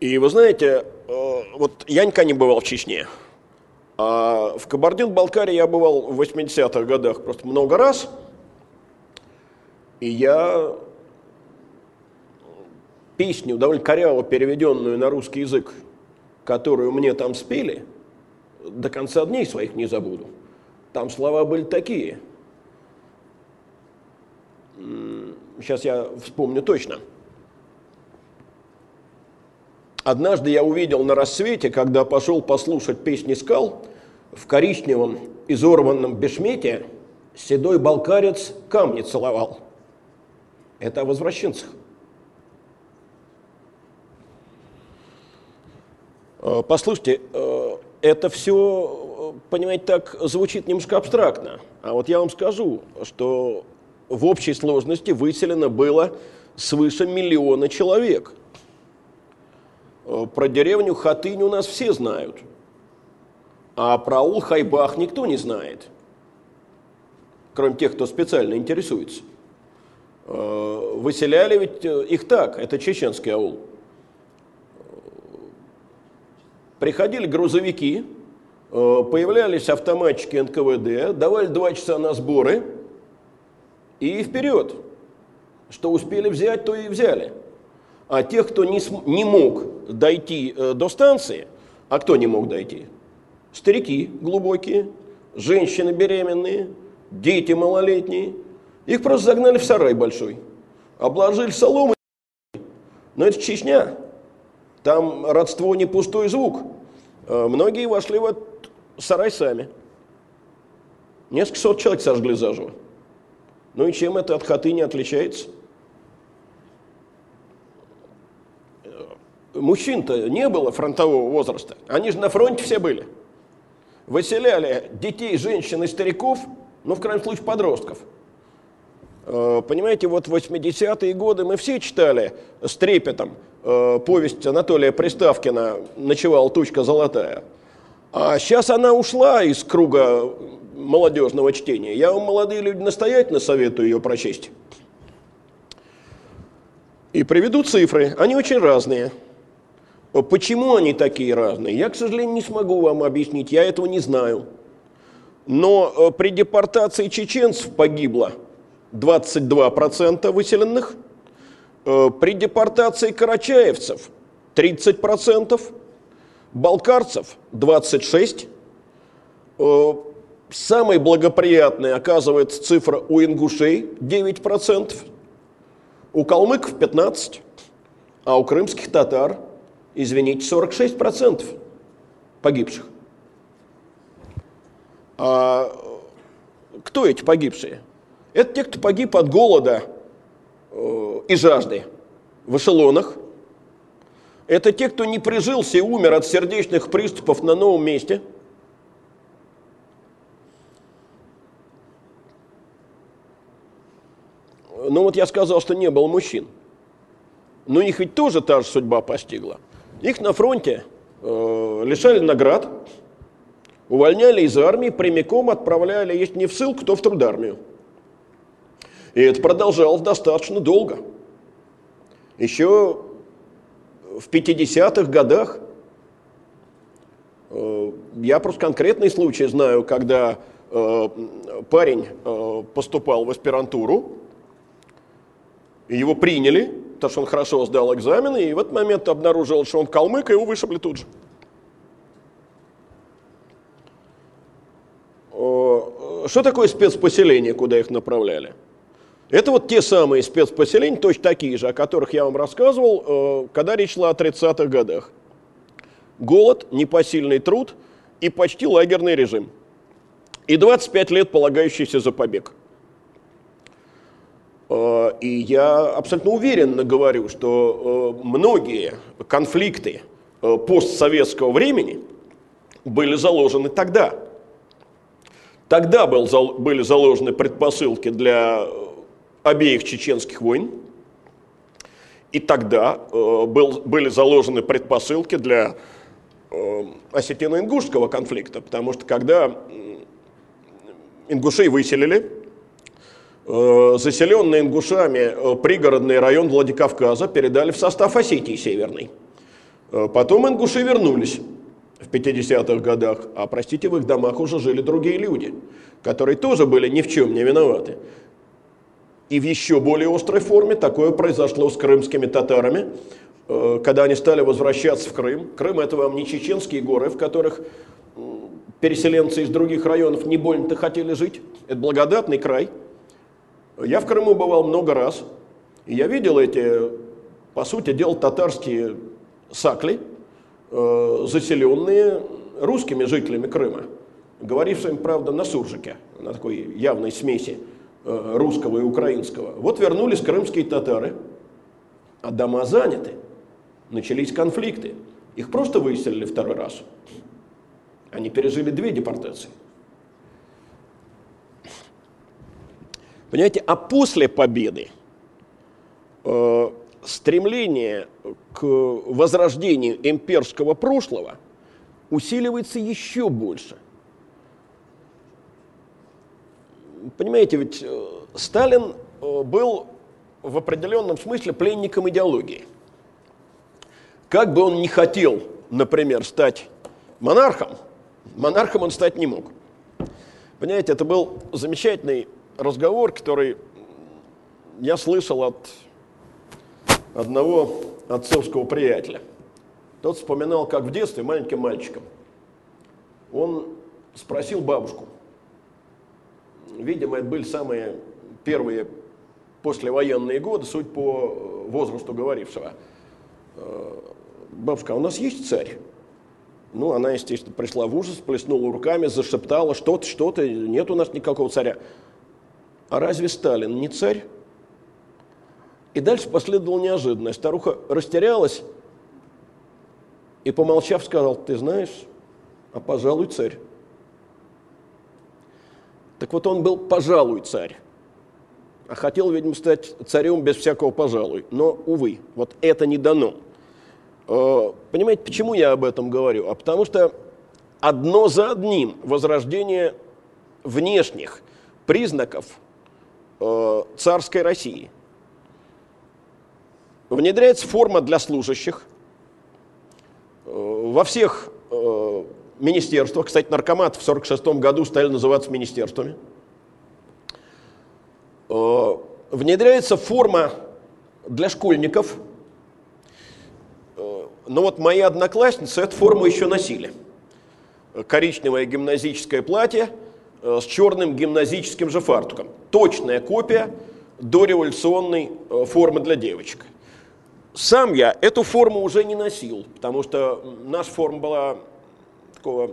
И вы знаете, э, вот я никогда не бывал в Чечне. А в Кабардино-Балкарии я бывал в 80-х годах просто много раз. И я песню, довольно коряво переведенную на русский язык, которую мне там спели, до конца дней своих не забуду. Там слова были такие – сейчас я вспомню точно. Однажды я увидел на рассвете, когда пошел послушать песни скал, в коричневом изорванном бешмете седой балкарец камни целовал. Это о возвращенцах. Э, послушайте, э, это все, понимаете, так звучит немножко абстрактно. А вот я вам скажу, что в общей сложности выселено было свыше миллиона человек. Э, про деревню Хатынь у нас все знают, а про аул Хайбах никто не знает, кроме тех, кто специально интересуется. Э, выселяли ведь э, их так, это чеченский аул. Приходили грузовики, появлялись автоматчики НКВД, давали два часа на сборы – и вперед. Что успели взять, то и взяли. А тех, кто не, не мог дойти э, до станции, а кто не мог дойти? Старики глубокие, женщины беременные, дети малолетние. Их просто загнали в сарай большой, обложили соломой. Но это Чечня. Там родство не пустой звук. Э, многие вошли в этот сарай сами. Несколько сот человек сожгли заживо. Ну и чем это от хаты не отличается? Мужчин-то не было фронтового возраста. Они же на фронте все были. Выселяли детей, женщин и стариков, ну, в крайнем случае, подростков. Э, понимаете, вот в 80-е годы мы все читали с трепетом э, повесть Анатолия Приставкина «Ночевала тучка золотая». А сейчас она ушла из круга молодежного чтения. Я вам, молодые люди, настоятельно советую ее прочесть. И приведу цифры. Они очень разные. Почему они такие разные? Я, к сожалению, не смогу вам объяснить. Я этого не знаю. Но э, при депортации чеченцев погибло 22% выселенных. Э, при депортации карачаевцев 30%. Балкарцев 26%. Самой благоприятной оказывается цифра у ингушей 9%, у калмыков 15%, а у крымских татар, извините, 46% погибших. А кто эти погибшие? Это те, кто погиб от голода э, и жажды в эшелонах. Это те, кто не прижился и умер от сердечных приступов на новом месте – Ну вот я сказал, что не было мужчин. Но их ведь тоже та же судьба постигла. Их на фронте э, лишали наград, увольняли из армии, прямиком отправляли, если не в ссылку, то в трудармию. И это продолжалось достаточно долго. Еще в 50-х годах э, я просто конкретный случай знаю, когда э, парень э, поступал в аспирантуру, его приняли, потому что он хорошо сдал экзамены, и в этот момент обнаружил, что он калмык, и его вышибли тут же. Что такое спецпоселение, куда их направляли? Это вот те самые спецпоселения, точно такие же, о которых я вам рассказывал, когда речь шла о 30-х годах. Голод, непосильный труд и почти лагерный режим. И 25 лет полагающийся за побег – Э, и я абсолютно уверенно говорю, что э, многие конфликты э, постсоветского времени были заложены тогда. Тогда был, были заложены предпосылки для обеих чеченских войн, и тогда был, были заложены предпосылки для осетино-ингушского конфликта, потому что когда ингушей выселили, Э, заселенный ингушами э, пригородный район Владикавказа передали в состав Осетии Северной. Э, потом ингуши вернулись в 50-х годах, а, простите, в их домах уже жили другие люди, которые тоже были ни в чем не виноваты. И в еще более острой форме такое произошло с крымскими татарами, когда они стали возвращаться в Крым. Крым – это вам не чеченские горы, в которых переселенцы из других районов не больно-то хотели жить. Это благодатный край – я в Крыму бывал много раз, и я видел эти, по сути дела, татарские сакли, э, заселенные русскими жителями Крыма, говорившими, правда, на суржике, на такой явной смеси э, русского и украинского. Вот вернулись крымские татары, а дома заняты, начались конфликты. Их просто выселили второй раз. Они пережили две депортации. Понимаете, а после победы э, стремление к возрождению имперского прошлого усиливается еще больше. Понимаете, ведь э, Сталин э, был в определенном смысле пленником идеологии. Как бы он ни хотел, например, стать монархом, монархом он стать не мог. Понимаете, это был замечательный разговор, который я слышал от одного отцовского приятеля. Тот вспоминал, как в детстве маленьким мальчиком он спросил бабушку, видимо, это были самые первые послевоенные годы, суть по возрасту говорившего. Бабушка, а у нас есть царь? Ну, она, естественно, пришла в ужас, плеснула руками, зашептала, что-то, что-то, нет у нас никакого царя. А разве Сталин не царь? И дальше последовало неожиданное. Старуха растерялась и, помолчав, сказал, ты знаешь, а пожалуй царь. Так вот он был, пожалуй, царь. А хотел, видимо, стать царем без всякого пожалуй. Но, увы, вот это не дано. Э, понимаете, почему я об этом говорю? А потому что одно за одним возрождение внешних признаков э, царской России. Внедряется форма для служащих. Э, во всех министерствах, кстати, наркомат в 1946 году стали называться министерствами. Внедряется форма для школьников – но вот мои одноклассницы эту форму еще носили. Коричневое гимназическое платье э, с черным гимназическим же фартуком. Точная копия дореволюционной э, формы для девочек. Сам я эту форму уже не носил, потому что наша форма была такого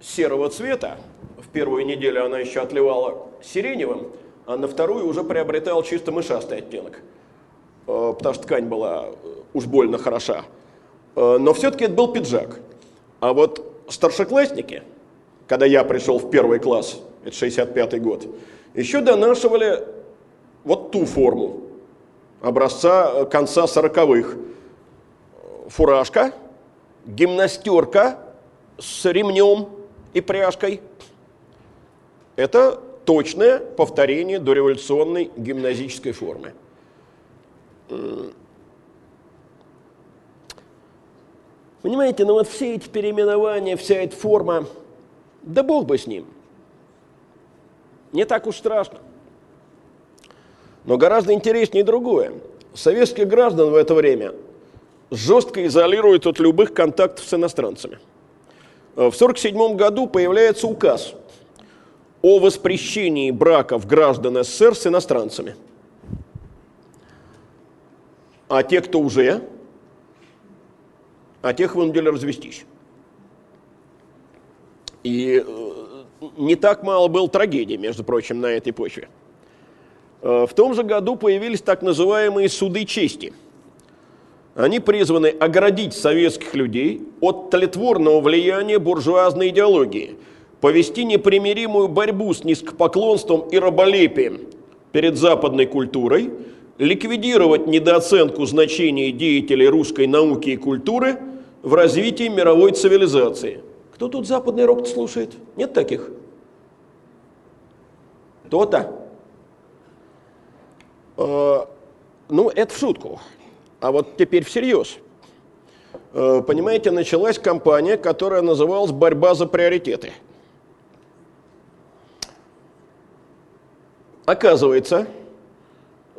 серого цвета. В первую неделю она еще отливала сиреневым, а на вторую уже приобретал чисто мышастый оттенок. Э, потому что ткань была э, уж больно хороша. Э, но все-таки это был пиджак. А вот старшеклассники, когда я пришел в первый класс, это 65-й год, еще донашивали вот ту форму образца конца 40-х. Фуражка, гимнастерка с ремнем и пряжкой. Это точное повторение дореволюционной гимназической формы. Понимаете, ну вот все эти переименования, вся эта форма, да бог бы с ним. Не так уж страшно. Но гораздо интереснее другое. Советских граждан в это время жестко изолируют от любых контактов с иностранцами. В 1947 году появляется указ о воспрещении браков граждан СССР с иностранцами – а те, кто уже, а тех вынудили развестись. И э, не так мало было трагедий, между прочим, на этой почве. Э, в том же году появились так называемые суды чести. Они призваны оградить советских людей от тлетворного влияния буржуазной идеологии, повести непримиримую борьбу с низкопоклонством и раболепием перед западной культурой – ликвидировать недооценку значения деятелей русской науки и культуры в развитии мировой цивилизации. Кто тут западный рок слушает? Нет таких? То-то. Э, ну, это в шутку. А вот теперь всерьез. Э, понимаете, началась кампания, которая называлась «Борьба за приоритеты». Оказывается,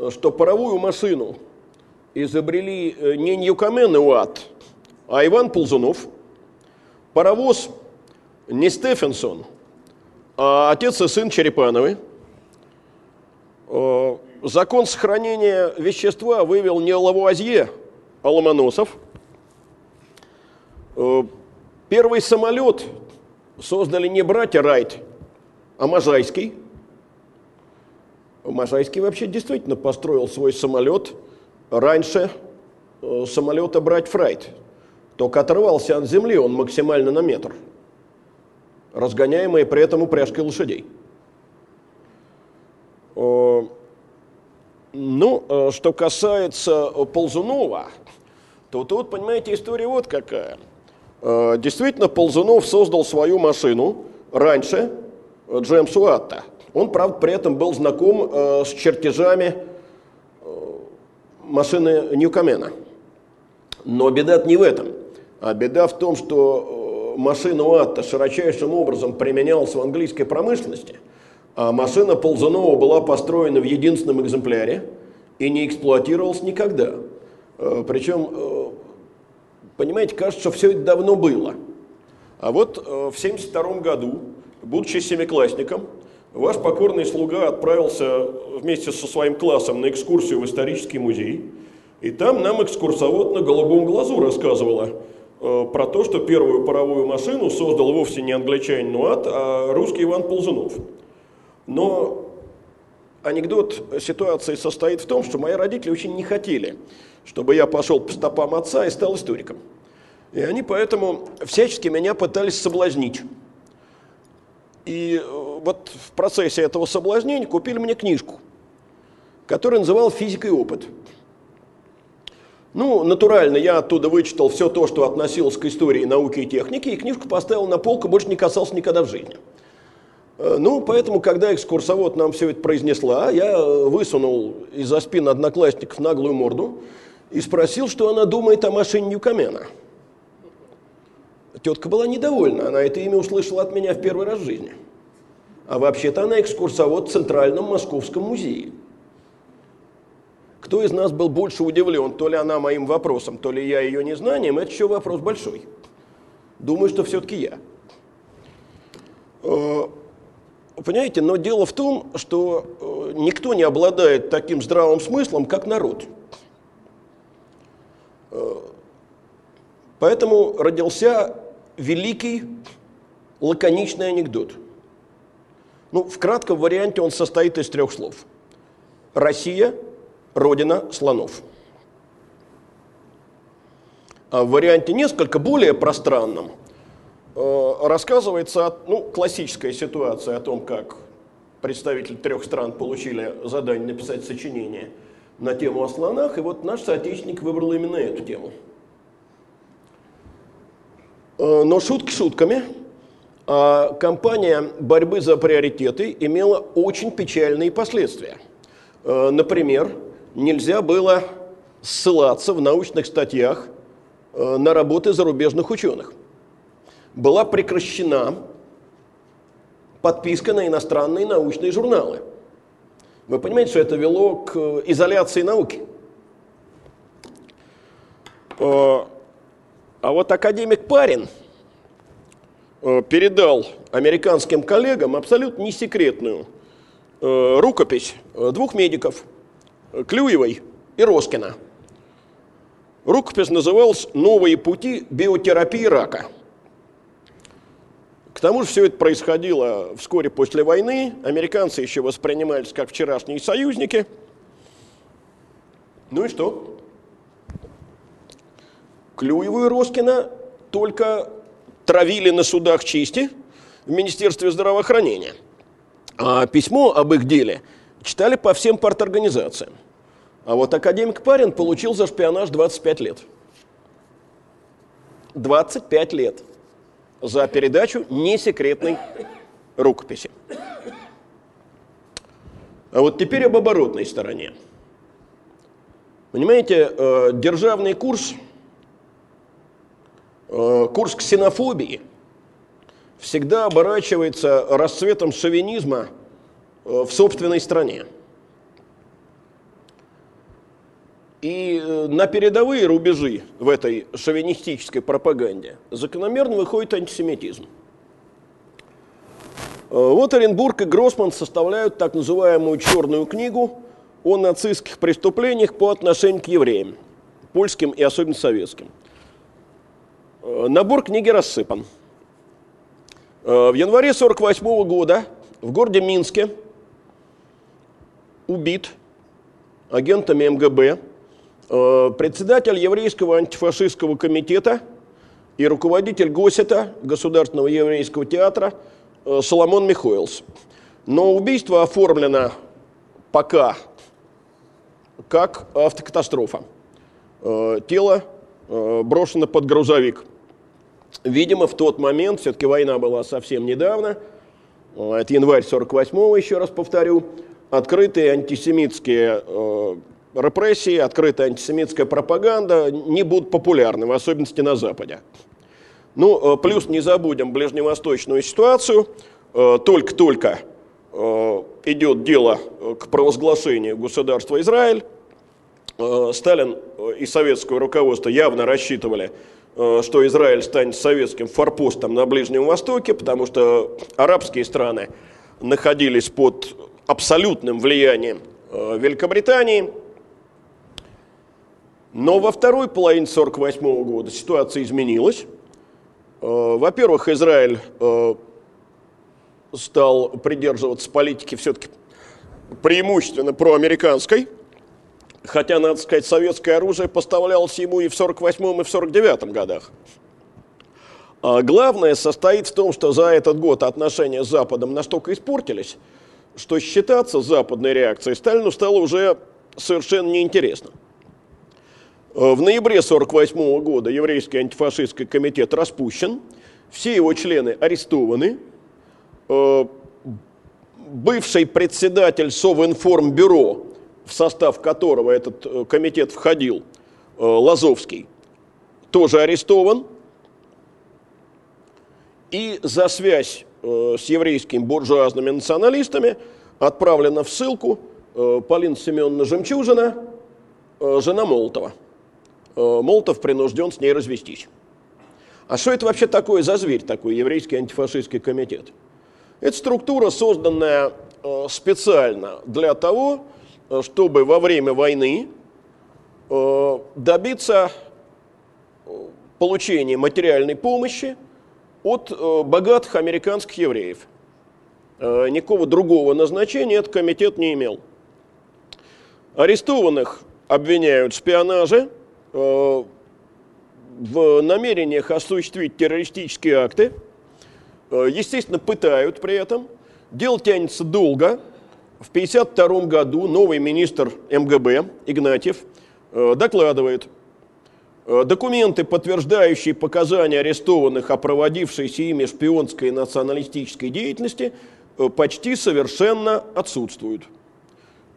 что паровую машину изобрели э, не Ньюкомен и Уатт, а Иван Ползунов. Паровоз не Стефенсон, а отец и сын Черепановы. Э, закон сохранения вещества вывел не Лавуазье, а Ломоносов. Э, первый самолет создали не братья Райт, а Можайский – Можайский вообще действительно построил свой самолет раньше э, самолета брать фрайт. Только оторвался от земли он максимально на метр, разгоняемый при этом упряжкой лошадей. Э, ну, э, что касается Ползунова, то тут, понимаете, история вот какая. Действительно, Ползунов создал свою машину раньше Джеймса Уатта – он, правда, при этом был знаком э, с чертежами э, машины Ньюкомена. Но беда не в этом. А беда в том, что э, машина Уатта широчайшим образом применялась в английской промышленности, машина Ползунова была построена в единственном экземпляре и не эксплуатировалась никогда. Э, причем, э, понимаете, кажется, что все это давно было. А вот э, в 1972 году, будучи семиклассником, ваш покорный слуга отправился вместе со своим классом на экскурсию в исторический музей, и там нам экскурсовод на голубом глазу рассказывала про то, что первую паровую машину создал вовсе не англичанин Нуат, а русский Иван Ползунов. Но анекдот ситуации состоит в том, что мои родители очень не хотели, чтобы я пошел по стопам отца и стал историком. И они поэтому всячески меня пытались соблазнить. И э, вот в процессе этого соблазнения купили мне книжку, которая называлась «Физика и опыт». Ну, натурально, я оттуда вычитал все то, что относилось к истории науки и техники, и книжку поставил на полку, больше не касался никогда в жизни. Э, ну, поэтому, когда экскурсовод нам все это произнесла, я высунул из-за спины одноклассников наглую морду и спросил, что она думает о машине Ньюкомена – Тетка была недовольна, она это имя услышала от меня в первый раз в жизни. А вообще-то она экскурсовод в Центральном Московском музее. Кто из нас был больше удивлен, то ли она моим вопросом, то ли я ее незнанием, это еще вопрос большой. Думаю, что все-таки я. Понимаете, но дело в том, что э, никто не обладает таким здравым смыслом, как народ. Э, поэтому родился великий лаконичный анекдот. Ну, в кратком варианте он состоит из трех слов. Россия – родина слонов. А в варианте несколько более пространном рассказывается ну, классическая ситуация о том, как представители трех стран получили задание написать сочинение на тему о слонах, и вот наш соотечественник выбрал именно эту тему – Э, но шутки шутками, а кампания борьбы за приоритеты имела очень печальные последствия. Э, например, нельзя было ссылаться в научных статьях э, на работы зарубежных ученых. Была прекращена подписка на иностранные научные журналы. Вы понимаете, что это вело к изоляции науки. А вот академик Парин э, передал американским коллегам абсолютно несекретную э, рукопись э, двух медиков, Клюевой и Роскина. Рукопись называлась «Новые пути биотерапии рака». Тому же все это происходило вскоре после войны. Американцы еще воспринимались как вчерашние союзники. Ну и что? Клюеву и Роскина только травили на судах чисти в Министерстве здравоохранения. А письмо об их деле читали по всем парторганизациям. А вот академик Парин получил за шпионаж 25 лет. 25 лет за передачу несекретной рукописи. А вот теперь об оборотной стороне. Понимаете, э, державный курс – Э, курс ксенофобии всегда оборачивается расцветом шовинизма э, в собственной стране. И э, на передовые рубежи в этой шовинистической пропаганде закономерно выходит антисемитизм. Вот Оренбург и Гроссман составляют так называемую черную книгу о нацистских преступлениях по отношению к евреям, польским и особенно советским – Э, набор книги рассыпан. Э, в январе 1948 года в городе Минске убит агентами МГБ э, председатель еврейского антифашистского комитета и руководитель ГОСЕТа, Государственного еврейского театра, Соломон Михоэлс. Но убийство оформлено пока как автокатастрофа. Тело брошено под грузовик. Видимо, в тот момент, все-таки война была совсем недавно, это январь 48-го, еще раз повторю, открытые антисемитские э, репрессии, открытая антисемитская пропаганда не будут популярны, в особенности на Западе. Ну, э, плюс не забудем ближневосточную ситуацию. Э, только-только э, идет дело к провозглашению государства Израиль. Сталин и советское руководство явно рассчитывали что Израиль станет советским форпостом на Ближнем Востоке, потому что арабские страны находились под абсолютным влиянием Великобритании. Но во второй половине 1948 года ситуация изменилась. Э, во-первых, Израиль э, стал придерживаться политики все-таки преимущественно проамериканской, хотя, надо сказать, советское оружие поставлялось ему и в 1948 и в 1949 годах. А главное состоит в том, что за этот год отношения с Западом настолько испортились, что считаться западной реакцией Сталину стало уже совершенно неинтересно. Э, в ноябре 1948 года еврейский антифашистский комитет распущен, все его члены арестованы, э, бывший председатель Совинформбюро, в состав которого этот э, комитет входил, Лазовский, тоже арестован. И за связь с еврейскими буржуазными националистами отправлена в ссылку Полина Семеновна Жемчужина, жена Молотова. Э, Молотов принужден с ней развестись. А что это вообще такое за зверь, такой еврейский антифашистский комитет? Это структура, созданная э, специально для того, э, чтобы во время войны добиться получения материальной помощи от богатых американских евреев. Никакого другого назначения этот комитет не имел. Арестованных обвиняют в шпионаже – в намерениях осуществить террористические акты, э, естественно, пытают при этом. Дело тянется долго. В 1952 году новый министр МГБ Игнатьев э, докладывает, документы, подтверждающие показания арестованных о проводившейся ими шпионской и националистической деятельности, почти совершенно отсутствуют.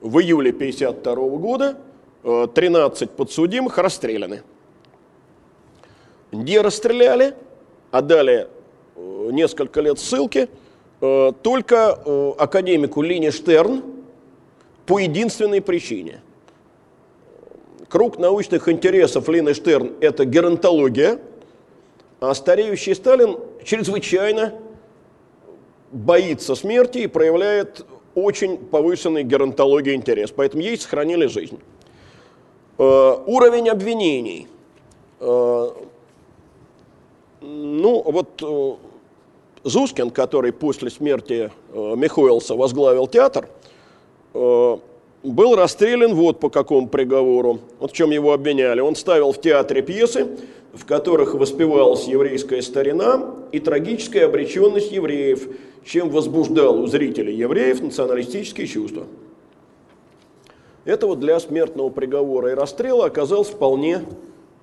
В июле 1952 года 13 подсудимых расстреляны. Не расстреляли, а дали э, несколько лет ссылки э, только э, академику Лине Штерн по единственной причине. Круг научных интересов Лины Штерн – это геронтология, а стареющий Сталин чрезвычайно боится смерти и проявляет очень повышенный геронтологии интерес, поэтому ей сохранили жизнь. Э, уровень обвинений. Э, ну, вот э, Зускин, который после смерти Михуэлса возглавил театр, был расстрелян вот по какому приговору, вот в чем его обвиняли. Он ставил в театре пьесы, в которых воспевалась еврейская старина и трагическая обреченность евреев, чем возбуждал у зрителей евреев националистические чувства. Этого для смертного приговора и расстрела оказалось вполне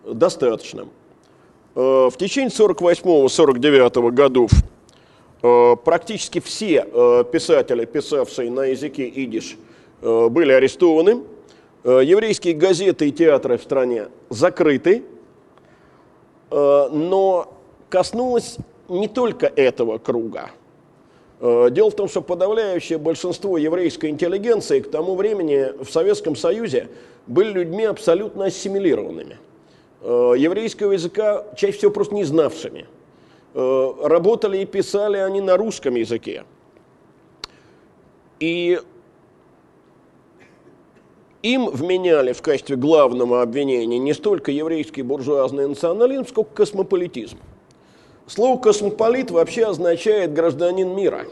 достаточным. Э, в течение 48-49 годов э, практически все э, писатели, писавшие на языке идиш, были арестованы. Еврейские газеты и театры в стране закрыты, но коснулось не только этого круга – дело в том, что подавляющее большинство еврейской интеллигенции к тому времени в Советском Союзе были людьми абсолютно ассимилированными. Э, еврейского языка чаще всего просто не знавшими. Э, работали и писали они на русском языке. И им вменяли в качестве главного обвинения не столько еврейский буржуазный национализм, сколько космополитизм. Слово «космополит» вообще означает «гражданин мира».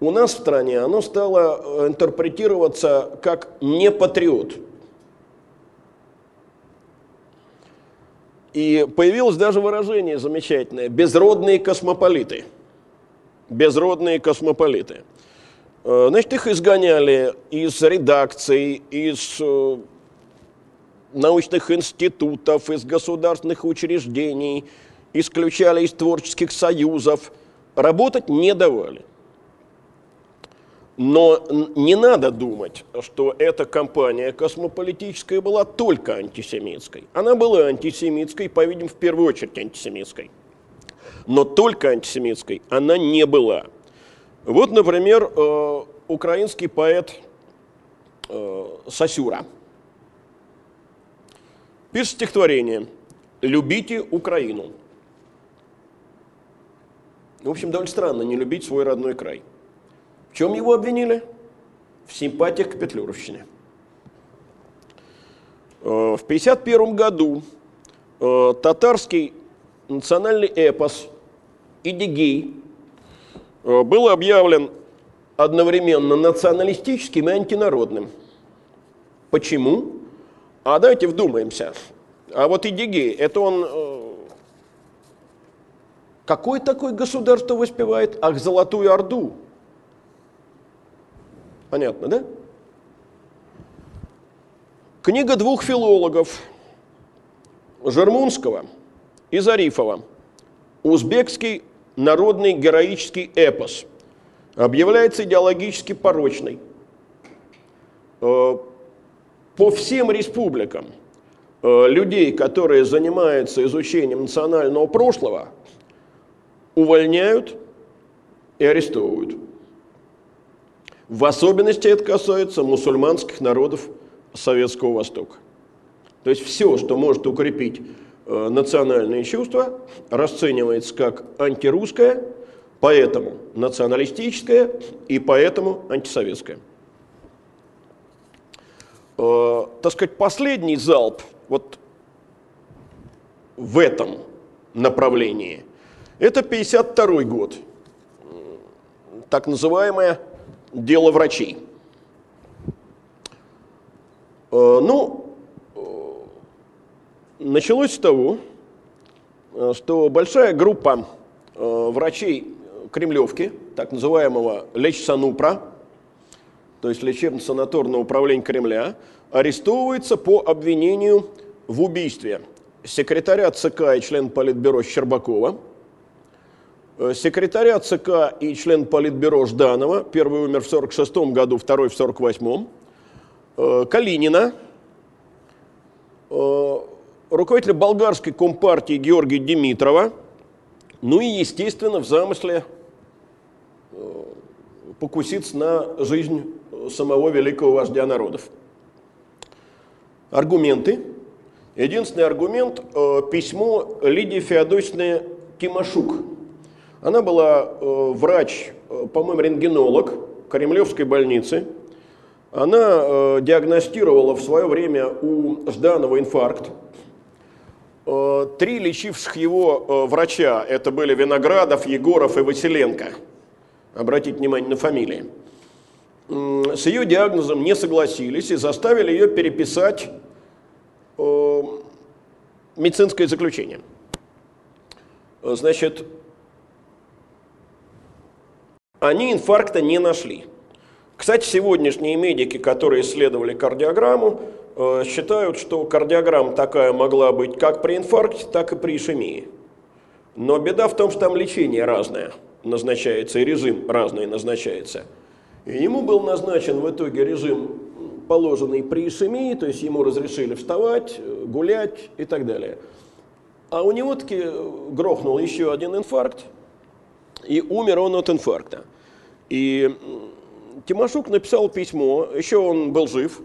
У нас в стране оно стало э, интерпретироваться как «не патриот». И появилось даже выражение замечательное «безродные космополиты». Безродные космополиты. Э, значит, их изгоняли из редакций, из э, научных институтов, из государственных учреждений – исключали из творческих союзов, работать не давали. Но не надо думать, что эта кампания космополитическая была только антисемитской. Она была антисемитской, по-видимому, в первую очередь антисемитской. Но только антисемитской она не была. Вот, например, э, украинский поэт э, Сосюра пишет стихотворение «Любите Украину». В общем, довольно странно не любить свой родной край. В чем его обвинили? В симпатиях к Петлюровщине. В 1951 году татарский национальный эпос «Идигей» был объявлен одновременно националистическим и антинародным. Почему? А давайте вдумаемся. А вот Идигей, это он какое такое государство воспевает? Ах, Золотую Орду. Понятно, да? Книга двух филологов, Жермунского и Зарифова, «Узбекский народный героический эпос», объявляется идеологически порочной. Э, по всем республикам э, людей, которые занимаются изучением национального прошлого, увольняют и арестовывают. В особенности это касается мусульманских народов Советского Востока. То есть все, что может укрепить э, национальные чувства, расценивается как антирусское, поэтому националистическое и поэтому антисоветское. Э, так сказать, последний залп вот в этом направлении – это 52 год, так называемое «дело врачей». Э, ну, началось с того, что большая группа э, врачей Кремлевки, так называемого Лечсанупра, то есть лечебно-санаторного управления Кремля, арестовывается по обвинению в убийстве секретаря ЦК и член Политбюро Щербакова, э, секретаря ЦК и член Политбюро Жданова, первый умер в 1946 году, второй в 1948, э, Калинина, руководителя болгарской компартии Георгия Димитрова, ну и, естественно, в замысле э, покуситься на жизнь самого великого вождя народов. Аргументы. Единственный аргумент э, – письмо Лидии Феодосины Тимошук. Она была э, врач, по-моему, рентгенолог Кремлевской больницы. Она диагностировала в свое время у Жданова инфаркт. Э, три лечивших его э, врача, это были Виноградов, Егоров и Василенко. Обратите внимание на фамилии. С ее диагнозом не согласились и заставили ее переписать э, медицинское заключение. Значит, они инфаркта не нашли. Кстати, сегодняшние медики, которые исследовали кардиограмму, Э, считают, что кардиограмма такая могла быть как при инфаркте, так и при ишемии. Но беда в том, что там лечение разное назначается, и режим разный назначается. И ему был назначен в итоге режим, положенный при ишемии, то есть ему разрешили вставать, гулять и так далее. А у него таки грохнул еще один инфаркт, и умер он от инфаркта. И Тимошук написал письмо, еще он был жив,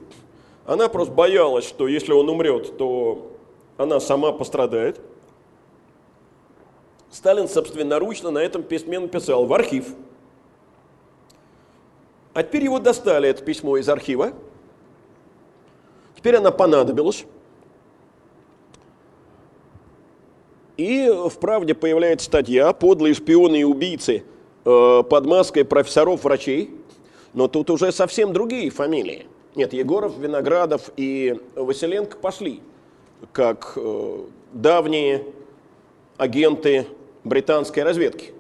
она просто боялась, что если он умрет, то она сама пострадает. Сталин собственноручно на этом письме написал в архив. А теперь его достали, это письмо из архива. Теперь она понадобилась. И в «Правде» появляется статья «Подлые шпионы и убийцы э, под маской профессоров-врачей». Но тут уже совсем другие фамилии – нет, Егоров, Виноградов и Василенко пошли как э, давние агенты британской разведки.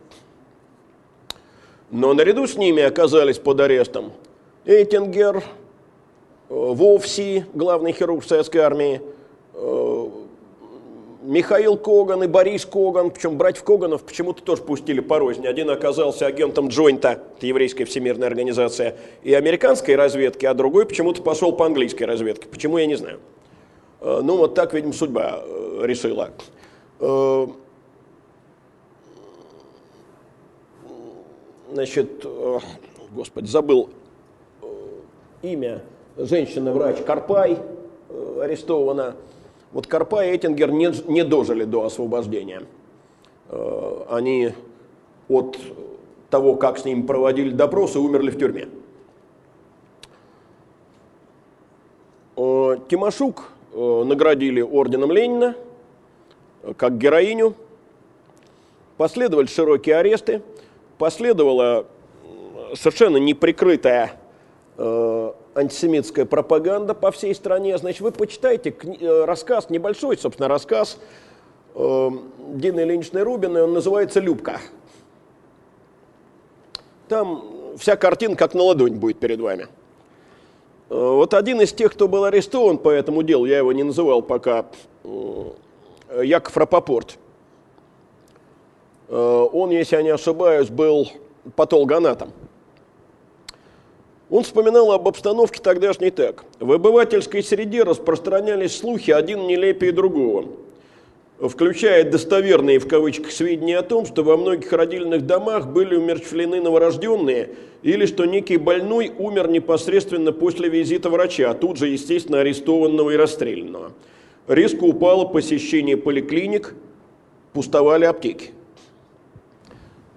Но наряду с ними оказались под арестом Эйтингер, э, Вовси, главный хирург советской армии, э, Михаил Коган и Борис Коган, причем братьев Коганов почему-то тоже пустили по. Один оказался агентом Джойнта, это еврейская всемирная организация, и американской разведки, а другой почему-то пошел по английской разведке. Почему, я не знаю. Э, ну, вот так, видимо, судьба э, решила. Э, значит, господи, забыл имя, женщина-врач Карпай арестована. Вот Карпа и Эттингер не, не дожили до освобождения. Э, они от того, как с ними проводили допросы, умерли в тюрьме. Э, Тимошук э, наградили орденом Ленина как героиню. Последовали широкие аресты, последовала совершенно неприкрытая антисемитская пропаганда по всей стране. Значит, вы почитайте э, рассказ, небольшой, собственно, рассказ э, Дины Ильиничны Рубиной, он называется «Любка». Там вся картина как на ладонь будет перед вами. Э, вот один из тех, кто был арестован по этому делу, я его не называл пока, э, Яков Рапопорт. Он, если я не ошибаюсь, был патологоанатом. Он вспоминал об обстановке тогдашней так. В обывательской среде распространялись слухи, один нелепее другого, включая достоверные в кавычках сведения о том, что во многих родильных домах были умерщвлены новорожденные, или что некий больной умер непосредственно после визита врача, а тут же, естественно, арестованного и расстрелянного. Резко упало посещение поликлиник, пустовали аптеки.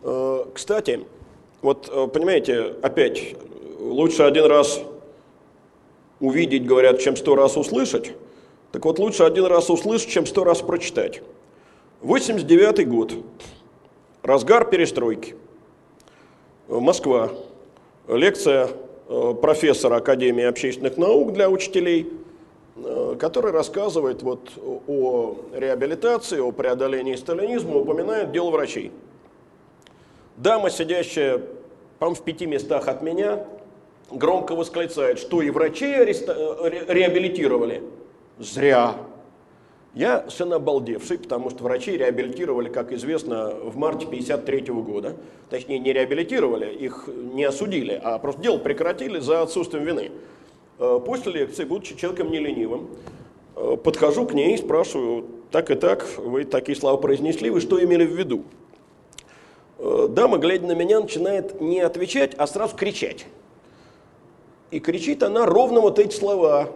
Э, кстати, вот э, понимаете, опять лучше один раз увидеть, говорят, чем сто раз услышать. Так вот, лучше один раз услышать, чем сто раз прочитать. 89 год. Разгар перестройки. Москва. Лекция э, профессора Академии общественных наук для учителей, э, который рассказывает вот о реабилитации, о преодолении сталинизма, упоминает дело врачей. Дама, сидящая, по в пяти местах от меня, громко восклицает, что и ареста... Э, реабилитировали. Зря. Я совершенно обалдевший, потому что врачей реабилитировали, как известно, в марте 1953 года. Точнее, не реабилитировали, их не осудили, а просто дело прекратили за отсутствием вины. Э, после лекции, будучи человеком не ленивым, э, подхожу к ней и спрашиваю, так и так, вы такие слова произнесли, вы что имели в виду? Дама, глядя на меня, начинает не отвечать, а сразу кричать. И кричит она ровно вот эти слова.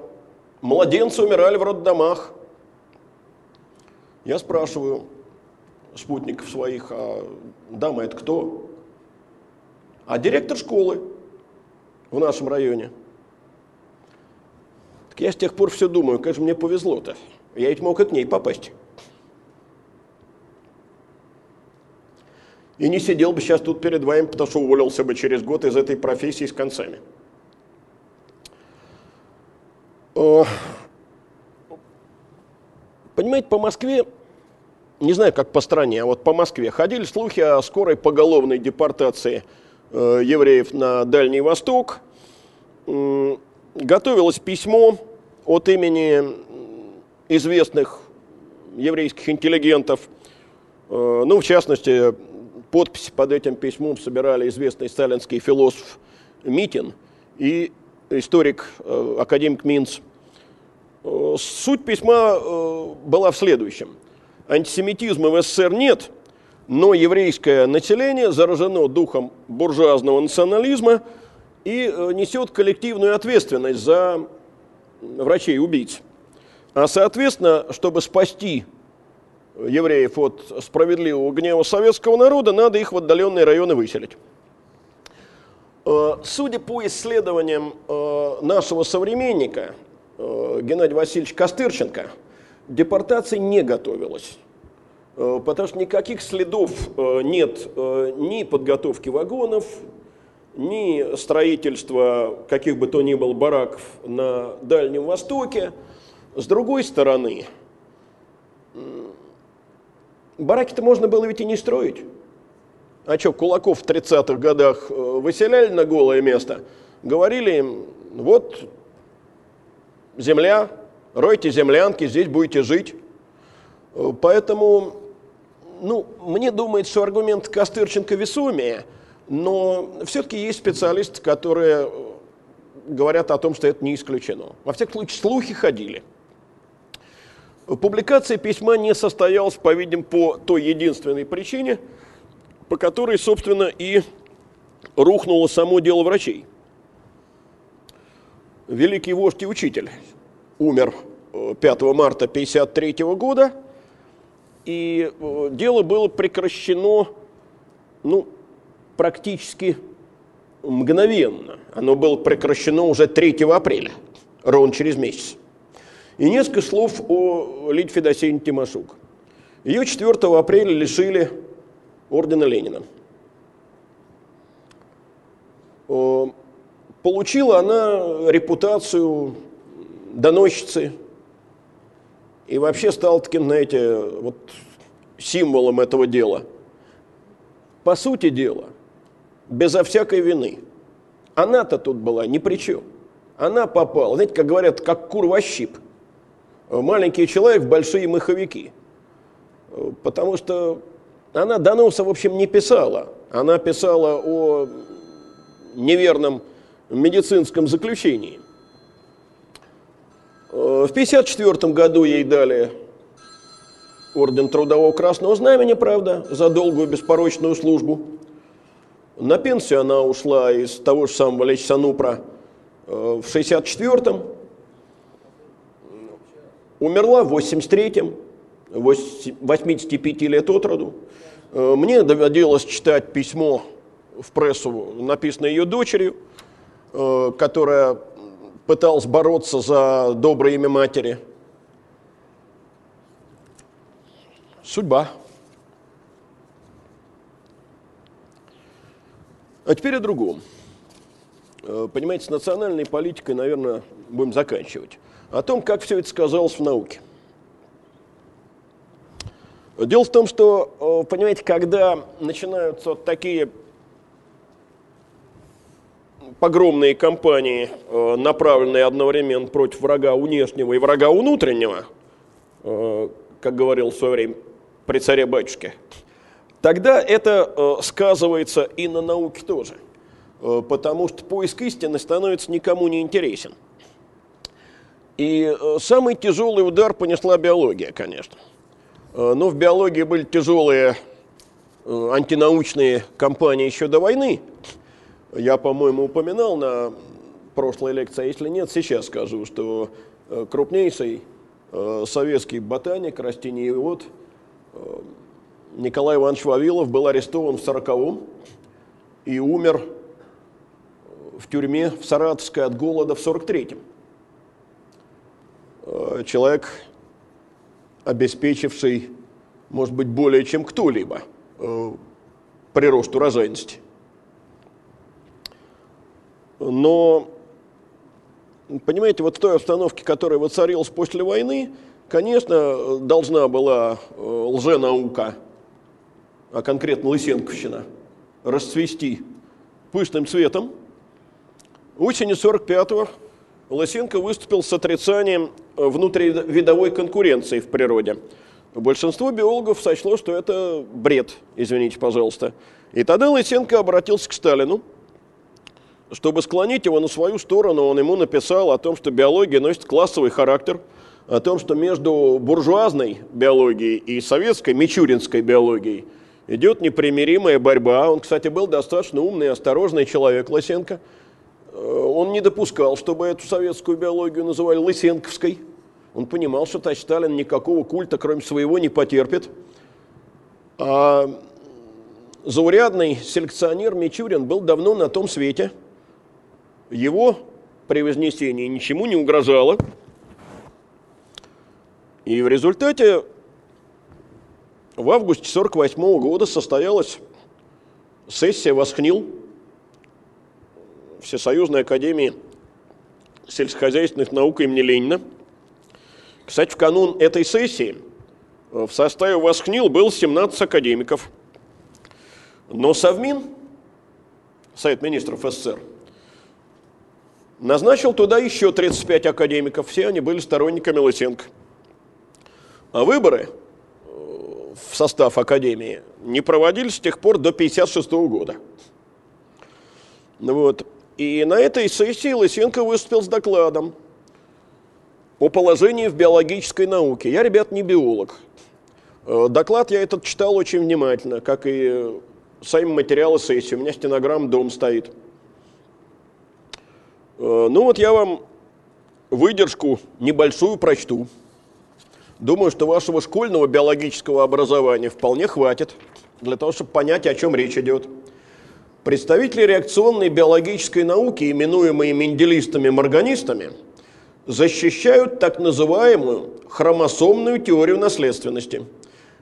Младенцы умирали в роддомах. Я спрашиваю спутников своих, а дама это кто? А директор школы в нашем районе. Так я с тех пор все думаю, как же мне повезло-то. Я ведь мог и к ней попасть. И не сидел бы сейчас тут перед вами, потому что уволился бы через год из этой профессии с концами. Понимаете, по Москве, не знаю, как по стране, а вот по Москве ходили слухи о скорой поголовной депортации э, евреев на Дальний Восток. Готовилось письмо от имени известных еврейских интеллигентов. Э, ну, в частности, подписи под этим письмом собирали известный сталинский философ Митин и историк, э, академик Минц. Э, суть письма э, была в следующем. Антисемитизма в СССР нет, но еврейское население заражено духом буржуазного национализма и несет коллективную ответственность за врачей-убийц. А соответственно, чтобы спасти евреев от справедливого гнева советского народа, надо их в отдаленные районы выселить. Э, судя по исследованиям э, нашего современника э, Геннадия Васильевича Костырченко, депортация не готовилась. Потому что никаких следов нет ни подготовки вагонов, ни строительства каких бы то ни было бараков на Дальнем Востоке. С другой стороны, бараки-то можно было ведь и не строить. А что, кулаков в 30-х годах э, выселяли на голое место? Говорили им, вот земля, ройте землянки, здесь будете жить. Э, поэтому, ну, мне думается, что аргумент Костырченко весомее, но все-таки есть специалисты, которые говорят о том, что это не исключено. Во всяком случае, слухи ходили. Публикация письма не состоялась, по-видимому, по той единственной причине – по которой, собственно, и рухнуло само дело врачей. Великий вождь и учитель умер 5 э, марта 1953 года, и э, дело было прекращено, ну, практически мгновенно. Оно было прекращено уже 3 апреля, ровно через месяц. И несколько слов о Лидии Федосеевне Тимошук. Ее 4 апреля лишили ордена Ленина. Получила она репутацию доносчицы и вообще стала таким, знаете, вот символом этого дела. По сути дела, безо всякой вины. Она-то тут была ни при чем. Она попала, знаете, как говорят, как кур во щип. Маленький человек большие маховики. Потому что она доноса, в общем, не писала. Она писала о неверном медицинском заключении. В 1954 году ей дали орден Трудового Красного Знамени, правда, за долгую беспорочную службу. На пенсию она ушла из того же самого Лечь Санупра э, в 64-м. Умерла в 83-м, 85 лет от роду. Э, мне доводилось читать письмо в прессу, написанное ее дочерью, э, которая пыталась бороться за доброе имя матери. Судьба. А теперь о другом. Э, понимаете, с национальной политикой, наверное, будем заканчивать. О том, как все это сказалось в науке. Дело в том, что, э, понимаете, когда начинаются такие погромные кампании, э, направленные одновременно против врага внешнего и врага внутреннего, как говорил в свое время при царе-батюшке, тогда это э, сказывается и на науке тоже, э, потому что поиск истины становится никому не интересен. И э, самый тяжелый удар понесла биология, конечно. Но в биологии были тяжелые антинаучные кампании еще до войны. Я, по-моему, упоминал на прошлой лекции, а если нет, сейчас скажу, что крупнейший советский ботаник, растениевод Николай Иванович Вавилов был арестован в 40-м и умер в тюрьме в Саратовской от голода в 43-м. Э, человек, обеспечивший, может быть, более чем кто-либо э, прирост урожайности. Но, понимаете, вот в той обстановке, которая воцарилась после войны, конечно, должна была э, лженаука а конкретно Лысенковщина, расцвести пышным цветом. Осенью 45-го Лысенко выступил с отрицанием внутривидовой конкуренции в природе. Большинство биологов сочло, что это бред, извините, пожалуйста. И тогда Лысенко обратился к Сталину, чтобы склонить его на свою сторону, он ему написал о том, что биология носит классовый характер, о том, что между буржуазной биологией и советской, мичуринской биологией – идет непримиримая борьба. Он, кстати, был достаточно умный и осторожный человек, Лысенко. Э, он не допускал, чтобы эту советскую биологию называли Лысенковской. Он понимал, что товарищ Сталин никакого культа, кроме своего, не потерпит. А заурядный селекционер Мичурин был давно на том свете. Его при вознесении ничему не угрожало. И в результате в августе 1948 года состоялась сессия «Восхнил» Всесоюзной академии сельскохозяйственных наук имени Ленина. Кстати, в канун этой сессии в составе «Восхнил» был 17 академиков. Но Совмин, Совет министров СССР, назначил туда еще 35 академиков. Все они были сторонниками Лысенко. А выборы – в состав Академии не проводились с тех пор до 1956 года. Вот. И на этой сессии Лысенко выступил с докладом о положении в биологической науке. Я, ребят, не биолог. Э, доклад я этот читал очень внимательно, как и сами материалы сессии. У меня стенограмм дом стоит. Э, ну вот я вам выдержку небольшую прочту. Думаю, что вашего школьного биологического образования вполне хватит для того, чтобы понять, о чем речь идет. Представители реакционной биологической науки, именуемые менделистами-морганистами, защищают так называемую хромосомную теорию наследственности.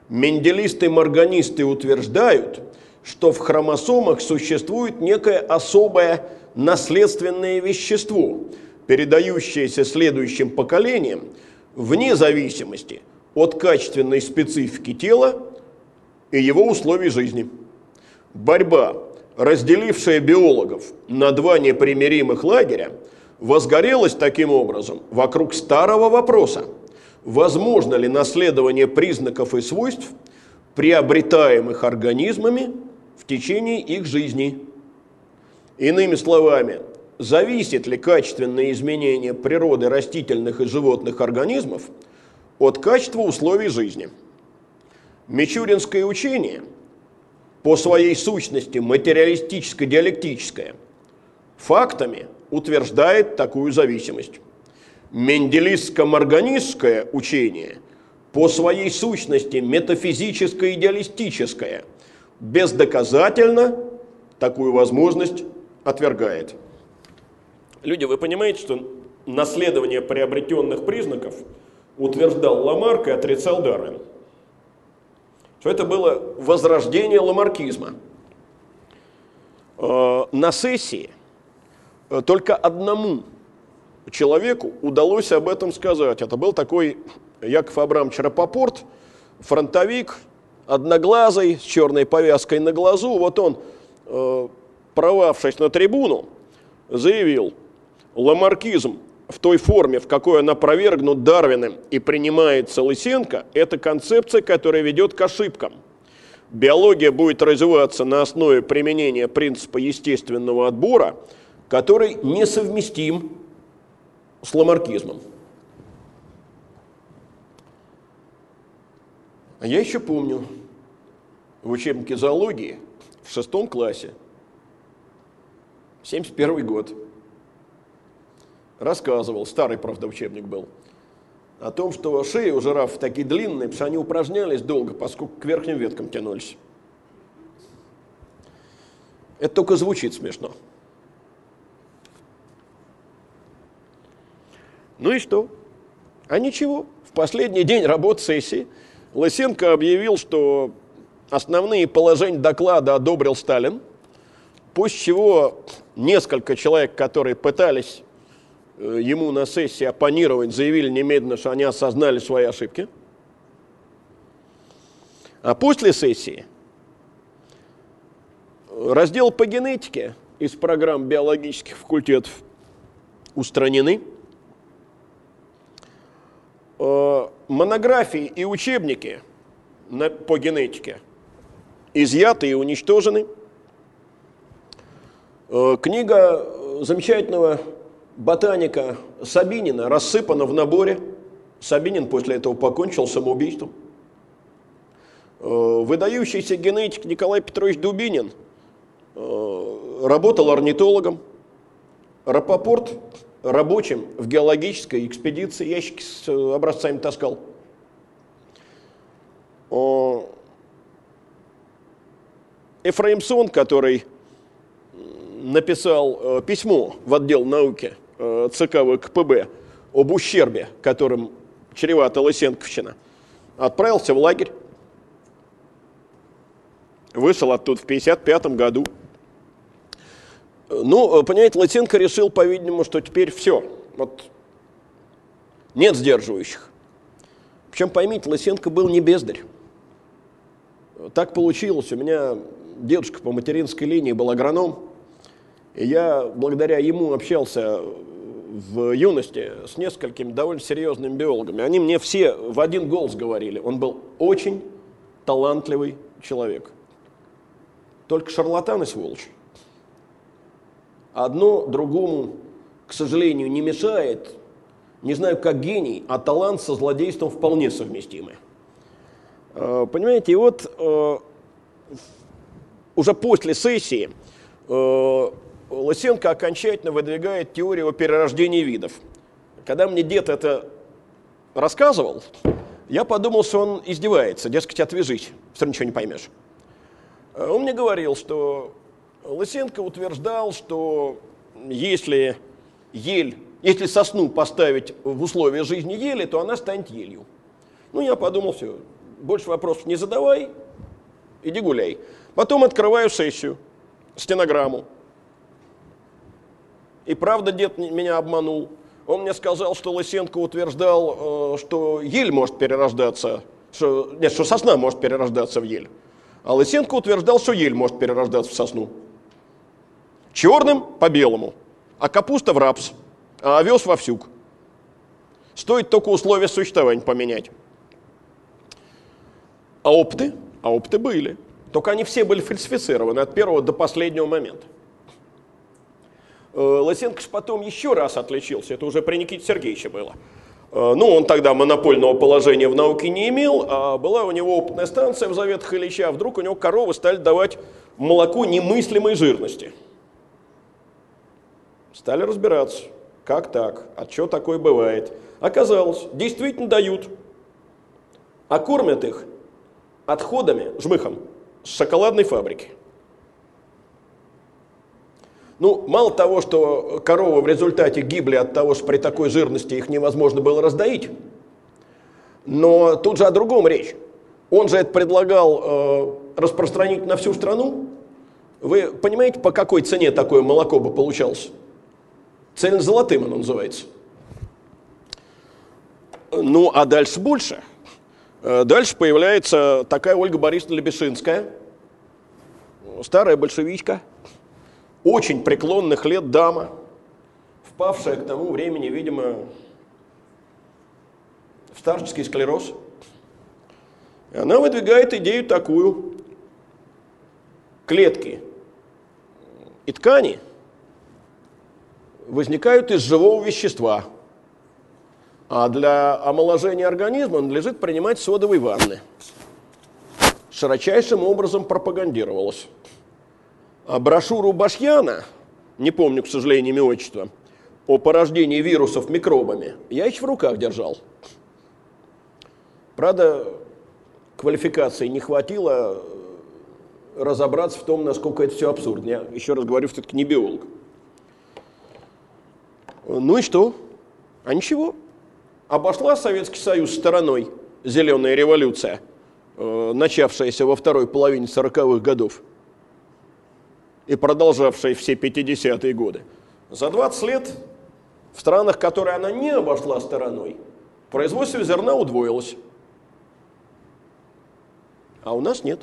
Менделисты-морганисты утверждают, что в хромосомах существует некое особое наследственное вещество, передающееся следующим поколениям вне зависимости от качественной специфики тела и его условий жизни. Борьба, разделившая биологов на два непримиримых лагеря, возгорелась таким образом вокруг старого вопроса, возможно ли наследование признаков и свойств, приобретаемых организмами в течение их жизни. Иными словами, зависит ли качественное изменение природы растительных и животных организмов от качества условий жизни. Мичуринское учение по своей сущности материалистическо-диалектическое фактами утверждает такую зависимость. Менделистско-морганистское учение по своей сущности метафизическо-идеалистическое бездоказательно такую возможность отвергает. Люди, вы понимаете, что наследование приобретенных признаков утверждал Ламарк и отрицал Дарвин. Что это было возрождение ламаркизма. Э, на сессии э, только одному человеку удалось об этом сказать. Это был такой Яков Абрамович Рапопорт, фронтовик, одноглазый, с черной повязкой на глазу. Вот он, э, провавшись на трибуну, заявил, ламаркизм в той форме, в какой он опровергнут Дарвиным и принимается Лысенко, это концепция, которая ведет к ошибкам. Биология будет развиваться на основе применения принципа естественного отбора, который несовместим с ламаркизмом. А я еще помню в учебнике зоологии в шестом классе, 71 год, рассказывал, старый, правда, учебник был, о том, что шеи у жирафов такие длинные, потому что они упражнялись долго, поскольку к верхним веткам тянулись. Это только звучит смешно. Ну и что? А ничего. В последний день работы сессии Лысенко объявил, что основные положения доклада одобрил Сталин, после чего несколько человек, которые пытались ему на сессии оппонировать, заявили немедленно, что они осознали свои ошибки. А после сессии раздел по генетике из программ биологических факультетов устранены. Э, монографии и учебники по генетике изъяты и уничтожены. Э, книга замечательного ботаника Сабинина рассыпана в наборе. Сабинин после этого покончил самоубийством. Э, выдающийся генетик Николай Петрович Дубинин э, работал орнитологом. Рапопорт рабочим в геологической экспедиции ящики с образцами таскал. Эфраимсон, который написал э, письмо в отдел науки Э, ЦК ВКПБ об ущербе, которым чревата Лысенковщина, отправился в лагерь, вышел оттуда в 1955 году. Ну, понимаете, Лысенко решил, по-видимому, что теперь все, вот нет сдерживающих. Причем, поймите, Лысенко был не бездарь. Так получилось, у меня дедушка по материнской линии был агроном, и я благодаря ему общался в юности с несколькими довольно серьезными биологами. Они мне все в один голос говорили. Он был очень талантливый человек. Только шарлатан и сволочь. Одно другому, к сожалению, не мешает. Не знаю, как гений, а талант со злодейством вполне совместимы. Э, понимаете, и вот э, уже после сессии э, Лысенко окончательно выдвигает теорию о перерождении видов. Когда мне дед это рассказывал, я подумал, что он издевается, дескать, отвяжись, все ничего не поймешь. Он мне говорил, что Лысенко утверждал, что если ель, если сосну поставить в условия жизни ели, то она станет елью. Ну, я подумал, все, больше вопросов не задавай, иди гуляй. Потом открываю сессию, стенограмму. И правда дед меня обманул. Он мне сказал, что Лысенко утверждал, э, что ель может перерождаться, что, нет, что сосна может перерождаться в ель. А Лысенко утверждал, что ель может перерождаться в сосну. Черным по белому, а капуста в рапс, а овес во всюк. Стоит только условия существования поменять. А опыты? А опыты были. Только они все были фальсифицированы от первого до последнего момента. Э, Лысенко же потом еще раз отличился, это уже при Никите Сергеевиче было. Э, ну, он тогда монопольного положения в науке не имел, а была у него опытная станция в Заветах Ильича, вдруг у него коровы стали давать молоко немыслимой жирности. Стали разбираться, как так, а что такое бывает. Оказалось, действительно дают, а кормят их отходами, жмыхом, с шоколадной фабрики. Ну, мало того, что коровы в результате гибли от того, что при такой жирности их невозможно было раздоить, но тут же о другом речь. Он же это предлагал э, распространить на всю страну. Вы понимаете, по какой цене такое молоко бы получалось? Цельно золотым оно называется. Ну, а дальше больше – Э, дальше появляется такая Ольга Борисовна Лебешинская, старая большевичка, очень преклонных лет дама, впавшая к тому времени, видимо, в старческий склероз. И она выдвигает идею такую. Клетки и ткани возникают из живого вещества – а для омоложения организма надлежит принимать содовые ванны. Широчайшим образом пропагандировалось. А брошюру Башьяна, не помню, к сожалению, имя отчества, о порождении вирусов микробами, я еще в руках держал. Правда, квалификации не хватило разобраться в том, насколько это все абсурдно. Я еще раз говорю, все-таки не биолог. Ну и что? А ничего обошла Советский Союз стороной зеленая революция, э, начавшаяся во второй половине 40-х годов и продолжавшая все 50-е годы. За 20 лет в странах, которые она не обошла стороной, производство зерна удвоилось. А у нас нет.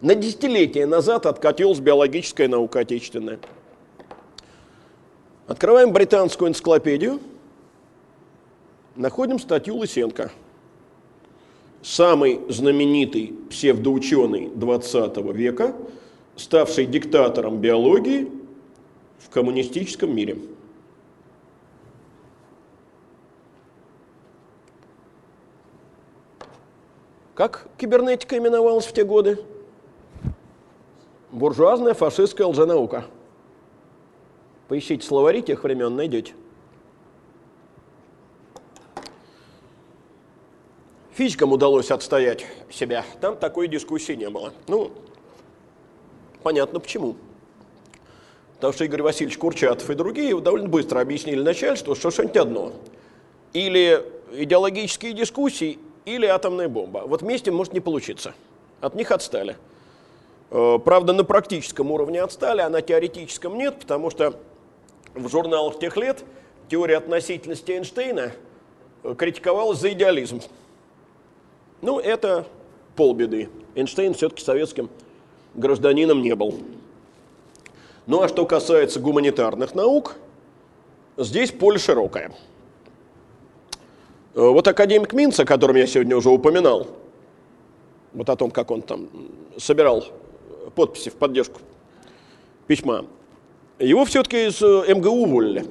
На десятилетия назад откатилась биологическая наука отечественная. Открываем британскую энциклопедию – находим статью Лысенко. Самый знаменитый псевдоученый 20 века, ставший диктатором биологии в коммунистическом мире. Как кибернетика именовалась в те годы? Буржуазная фашистская лженаука. Поищите словари тех времен, найдете. Физикам удалось отстоять себя. Там такой дискуссии не было. Ну, понятно почему. Потому что Игорь Васильевич Курчатов и другие довольно быстро объяснили начальству, что что-нибудь одно. Или идеологические дискуссии, или атомная бомба. Вот вместе может не получиться. От них отстали. Э, правда, на практическом уровне отстали, а на теоретическом нет, потому что в журналах тех лет теория относительности Эйнштейна критиковалась за идеализм. Ну, это полбеды. Эйнштейн все-таки советским гражданином не был. Ну а что касается гуманитарных наук, здесь поле широкое. Э, вот академик Минц, о котором я сегодня уже упоминал, вот о том, как он там собирал подписи в поддержку письма, его все-таки из э, МГУ уволили.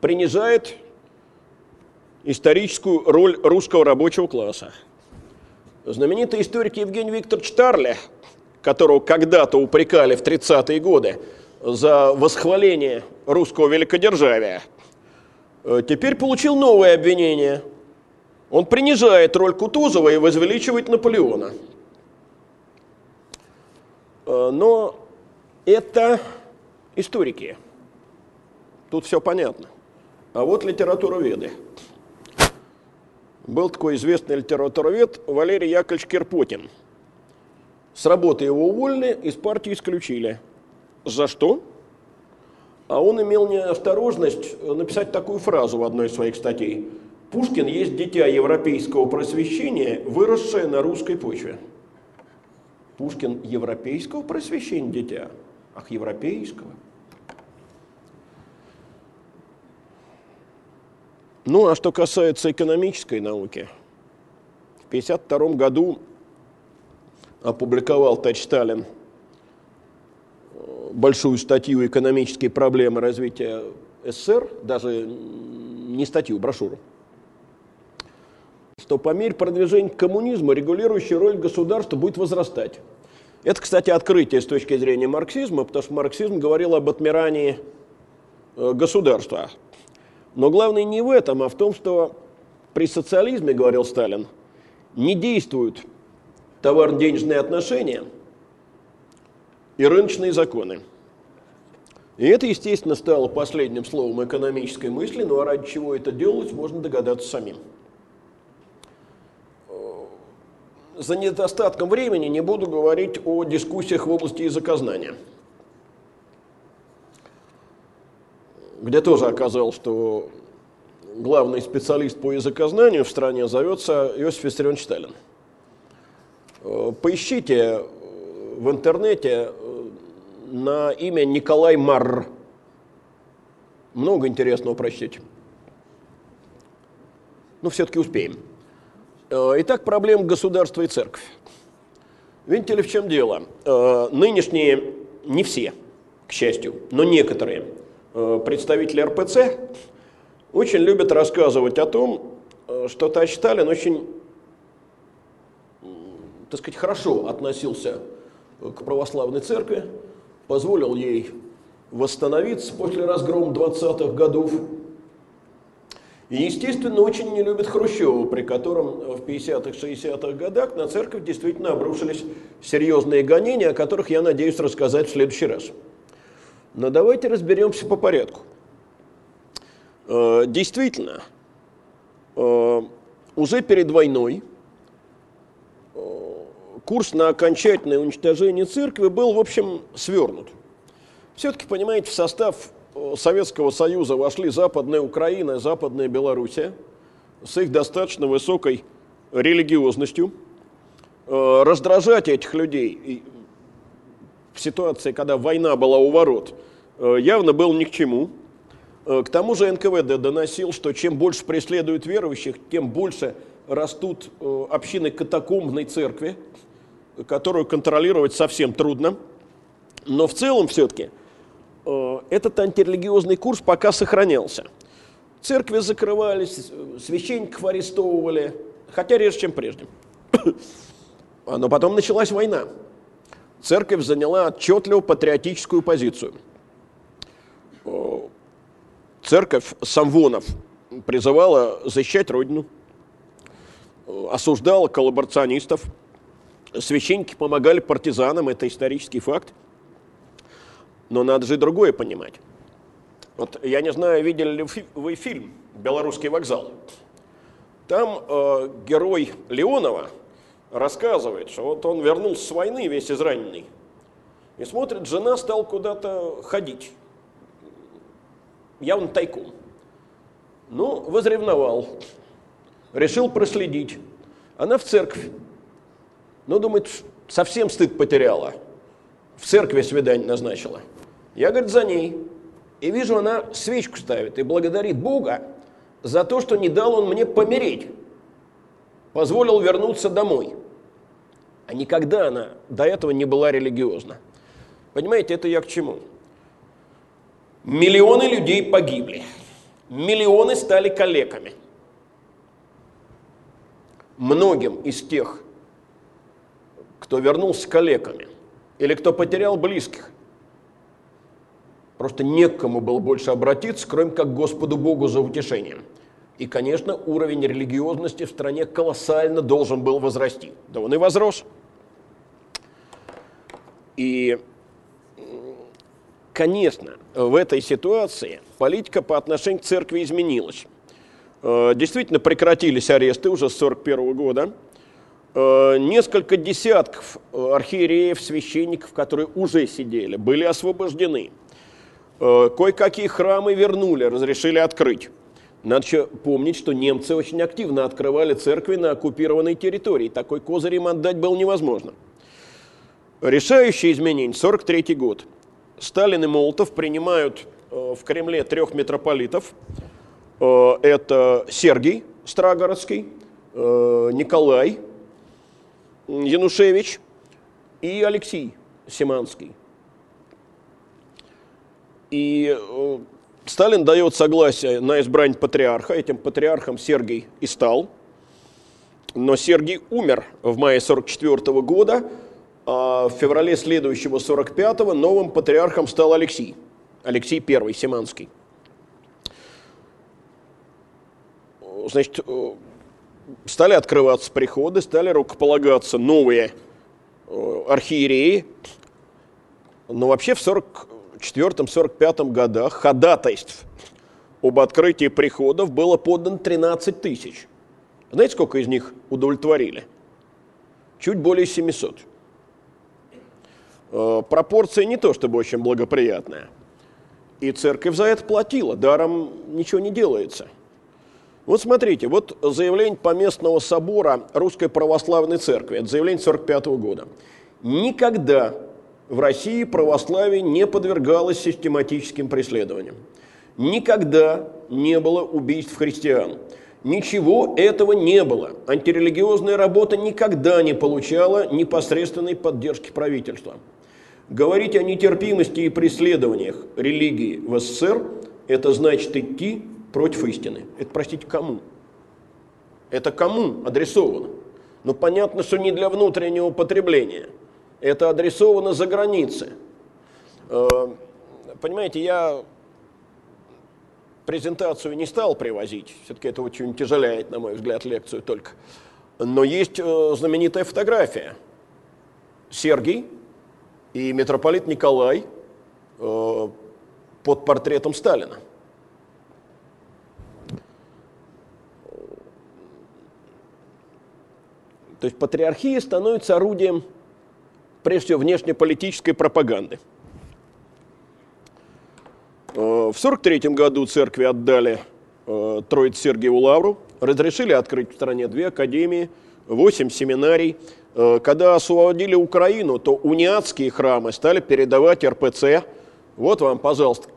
Принижает историческую роль русского рабочего класса. Знаменитый историк Евгений Викторович Тарли, которого когда-то упрекали в 30-е годы за восхваление русского великодержавия, э, теперь получил новое обвинение. Он принижает роль Кутузова и возвеличивает Наполеона. Э, но это историки. Тут все понятно. А вот литературоведы. Был такой известный литературовед Валерий Яковлевич Кирпотин. С работы его уволили, из партии исключили. За что? А он имел неосторожность написать такую фразу в одной из своих статей. Пушкин есть дитя европейского просвещения, выросшее на русской почве. Пушкин европейского просвещения дитя? Ах, европейского. Ну, а что касается экономической науки, в 1952 году опубликовал товарищ Сталин э, большую статью «Экономические проблемы развития СССР», даже не статью, брошюру, что по мере продвижения коммунизма регулирующая роль государства будет возрастать. Это, кстати, открытие с точки зрения марксизма, потому что марксизм говорил об отмирании э, государства. Но главное не в этом, а в том, что при социализме, говорил Сталин, не действуют товарно-денежные отношения и рыночные законы. И это, естественно, стало последним словом экономической мысли, ну а ради чего это делалось, можно догадаться самим. За недостатком времени не буду говорить о дискуссиях в области языкознания, где тоже оказалось, что главный специалист по языкознанию в стране зовется Иосиф Виссарионович Сталин – поищите в интернете э, на имя Николай Марр. Много интересного прочтите. Но все-таки успеем. Э, итак, проблема государства и церкви. Видите ли, в чем дело? Нынешние, не все, к счастью, но некоторые представители РПЦ очень любят рассказывать о том, что товарищ Сталин очень так сказать, хорошо относился к православной церкви, позволил ей восстановиться после разгрома 20-х годов. И, естественно, очень не любит Хрущева, при котором в 50-х, 60-х годах на церковь действительно обрушились серьезные гонения, о которых я надеюсь рассказать в следующий раз. Но давайте разберемся по порядку. Э, действительно, э, уже перед войной курс на окончательное уничтожение церкви был, в общем, свернут. Все-таки, понимаете, в состав э, Советского Союза вошли Западная Украина и Западная Белоруссия с их достаточно высокой религиозностью. Э, раздражать этих людей в ситуации, когда война была у ворот, э, явно было ни к чему. К тому же НКВД доносил, что чем больше преследуют верующих, тем больше растут общины катакомбной церкви, которую контролировать совсем трудно. Но в целом все-таки э, этот антирелигиозный курс пока сохранялся. Церкви закрывались, священников арестовывали, хотя реже, чем прежде. [coughs] Но потом началась война. Церковь заняла отчетливо патриотическую позицию. Э, церковь Самвонов призывала защищать Родину, э, осуждала коллаборационистов – священники помогали партизанам, это исторический факт. Но надо же другое понимать. Вот я не знаю, видели ли вы фильм «Белорусский вокзал». Там э, герой Леонова рассказывает, что вот он вернулся с войны весь израненный. И смотрит, жена стала куда-то ходить. Явно тайком. Ну, возревновал. Решил проследить. Она в церковь ну, думает, совсем стыд потеряла. В церкви свидание назначила. Я, говорит, за ней. И вижу, она свечку ставит и благодарит Бога за то, что не дал он мне помереть. Позволил вернуться домой. А никогда она до этого не была религиозна. Понимаете, это я к чему? Миллионы людей погибли. Миллионы стали калеками. Многим из тех, кто вернулся калеками или кто потерял близких. Просто некому было больше обратиться, кроме как Господу Богу за утешением. И, конечно, уровень религиозности в стране колоссально должен был возрасти. Да он и возрос. И конечно, в этой ситуации политика по отношению к церкви изменилась. Э, действительно прекратились аресты уже с 1941 года. Э, несколько десятков архиереев, священников, которые уже сидели, были освобождены. Э, кое-какие храмы вернули, разрешили открыть. Надо еще помнить, что немцы очень активно открывали церкви на оккупированной территории. Такой козырь им отдать было невозможно. Решающее изменение – 43 год. Сталин и Молотов принимают в Кремле трех митрополитов – Э, это Сергий Страгородский, э, Николай Янушевич и Алексей Симанский. И э, Сталин дает согласие на избрание патриарха. Этим патриархом Сергий и стал. Но Сергий умер в мае 44 года, а в феврале следующего 45-го новым патриархом стал Алексей. Алексей I Симанский. значит, э, стали открываться приходы, стали рукополагаться новые э, архиереи. Но вообще в 44-45 годах ходатайств об открытии приходов было подано 13 тысяч. Знаете, сколько из них удовлетворили? Чуть более 700. Э, пропорция не то чтобы очень благоприятная. И церковь за это платила, даром ничего не делается – вот смотрите, вот заявление Поместного собора Русской Православной Церкви, это заявление 45 года. Никогда в России православие не подвергалось систематическим преследованиям. Никогда не было убийств христиан. Ничего этого не было. Антирелигиозная работа никогда не получала непосредственной поддержки правительства. Говорить о нетерпимости и преследованиях религии в СССР – это значит идти против истины. Это, простите, кому? Это кому адресовано? Ну, понятно, что не для внутреннего потребления. Это адресовано за границей. Э, понимаете, я презентацию не стал привозить, все-таки это очень тяжеляет, на мой взгляд, лекцию только. Но есть э, знаменитая фотография. Сергий и митрополит Николай э, под портретом Сталина. То есть патриархия становится орудием, прежде всего, внешнеполитической пропаганды. Э, в 1943 году церкви отдали э, Троице Сергиеву Лавру, разрешили открыть в стране две академии, восемь семинарий. Э, когда освободили Украину, то униатские храмы стали передавать РПЦ. Вот вам, пожалуйста,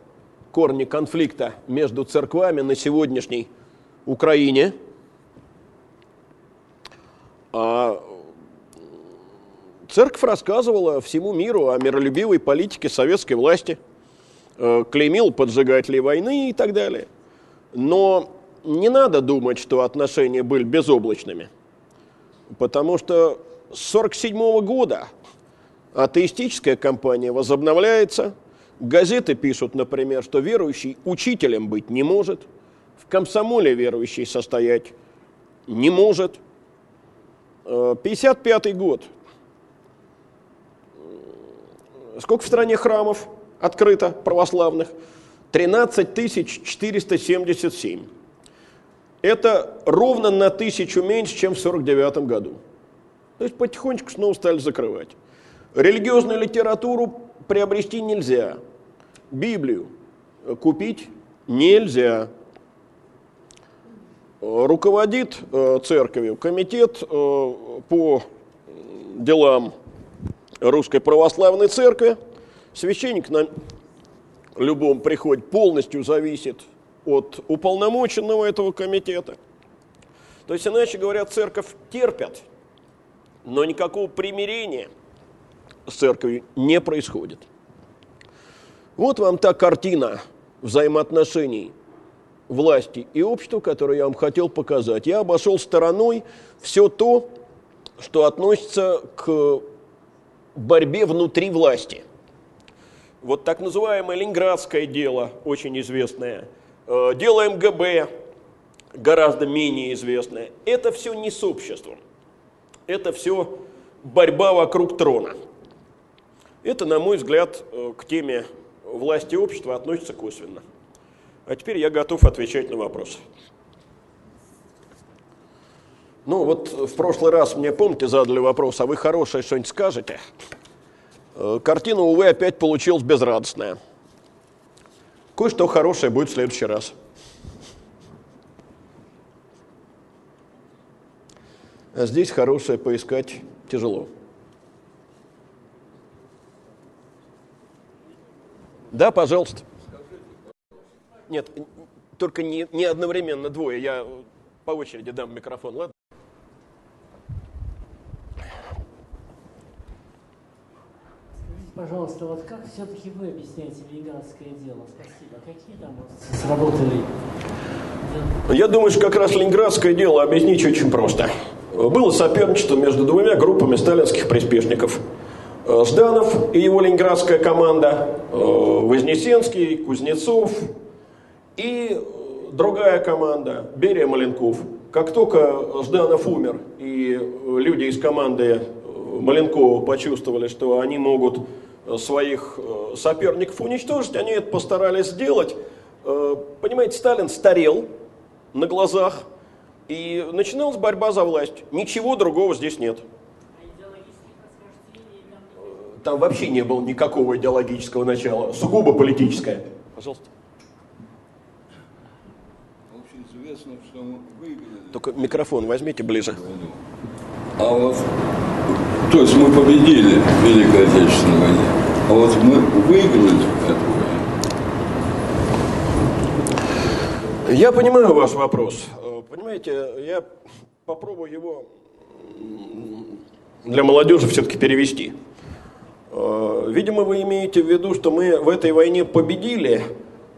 корни конфликта между церквами на сегодняшней Украине – а церковь рассказывала всему миру о миролюбивой политике советской власти, э, клеймил поджигателей войны и так далее. Но не надо думать, что отношения были безоблачными, потому что с 1947 года атеистическая кампания возобновляется, газеты пишут, например, что верующий учителем быть не может, в комсомоле верующий состоять не может – 55 год. Сколько в стране храмов открыто православных? 13 477. Это ровно на тысячу меньше, чем в 49 году. То есть потихонечку снова стали закрывать. Религиозную литературу приобрести нельзя. Библию купить нельзя руководит э, церковью комитет э, по делам Русской Православной Церкви. Священник на любом приходе полностью зависит от уполномоченного этого комитета. То есть, иначе говоря, церковь терпят, но никакого примирения с церковью не происходит. Вот вам та картина взаимоотношений – власти и обществу, которое я вам хотел показать. Я обошел стороной все то, что относится к борьбе внутри власти. Вот так называемое ленинградское дело, очень известное, э, дело МГБ, гораздо менее известное, это все не с обществом. Это все борьба вокруг трона. Это, на мой взгляд, э, к теме власти общества относится косвенно. А теперь я готов отвечать на вопросы. Ну вот в прошлый раз мне, помните, задали вопрос, а вы хорошее что-нибудь скажете? Э, картина, увы, опять получилась безрадостная. Кое-что хорошее будет в следующий раз. А здесь хорошее поискать тяжело. Да, пожалуйста. Нет, только не, не одновременно двое. Я по очереди дам микрофон, ладно? Пожалуйста, вот как все-таки вы объясняете ленинградское дело? Спасибо. Какие там сработали? Я думаю, что как раз ленинградское дело объяснить очень просто. Было соперничество между двумя группами сталинских приспешников. Жданов и его ленинградская команда, Вознесенский, Кузнецов и другая команда, Берия Маленков. Как только Жданов умер и люди из команды Маленкова почувствовали, что они могут своих э, соперников уничтожить, они это постарались сделать. Э, понимаете, Сталин старел на глазах, и начиналась борьба за власть. Ничего другого здесь нет. Там вообще не было никакого идеологического начала, сугубо политическое. Пожалуйста. Общеизвестно, что мы выиграли. Только микрофон возьмите ближе. А вот то есть мы победили в Великой Отечественной войне, а вот мы выиграли эту войну. Я понимаю ваш вопрос. Понимаете, я попробую его для молодежи все-таки перевести. Видимо, вы имеете в виду, что мы в этой войне победили,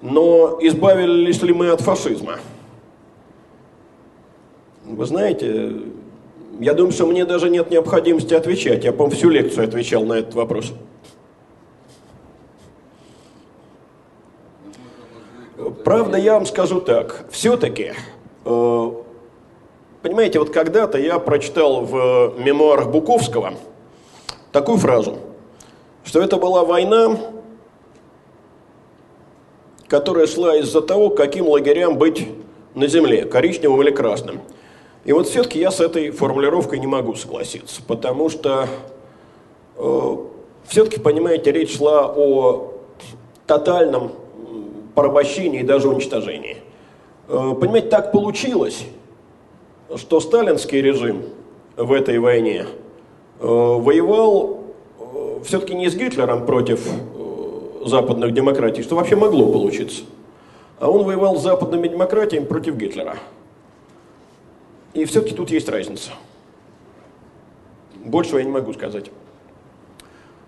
но избавились ли мы от фашизма? Вы знаете, я думаю, что мне даже нет необходимости отвечать. Я, по всю лекцию отвечал на этот вопрос. Правда, я вам скажу так. Все-таки, э, понимаете, вот когда-то я прочитал в мемуарах Буковского такую фразу, что это была война, которая шла из-за того, каким лагерям быть на земле, коричневым или красным – и вот все-таки я с этой формулировкой не могу согласиться, потому что э, все-таки, понимаете, речь шла о тотальном порабощении и даже уничтожении. Э, понимаете, так получилось, что сталинский режим в этой войне э, воевал э, все-таки не с Гитлером против э, западных демократий, что вообще могло получиться, а он воевал с западными демократиями против Гитлера. И все-таки тут есть разница. Большего я не могу сказать.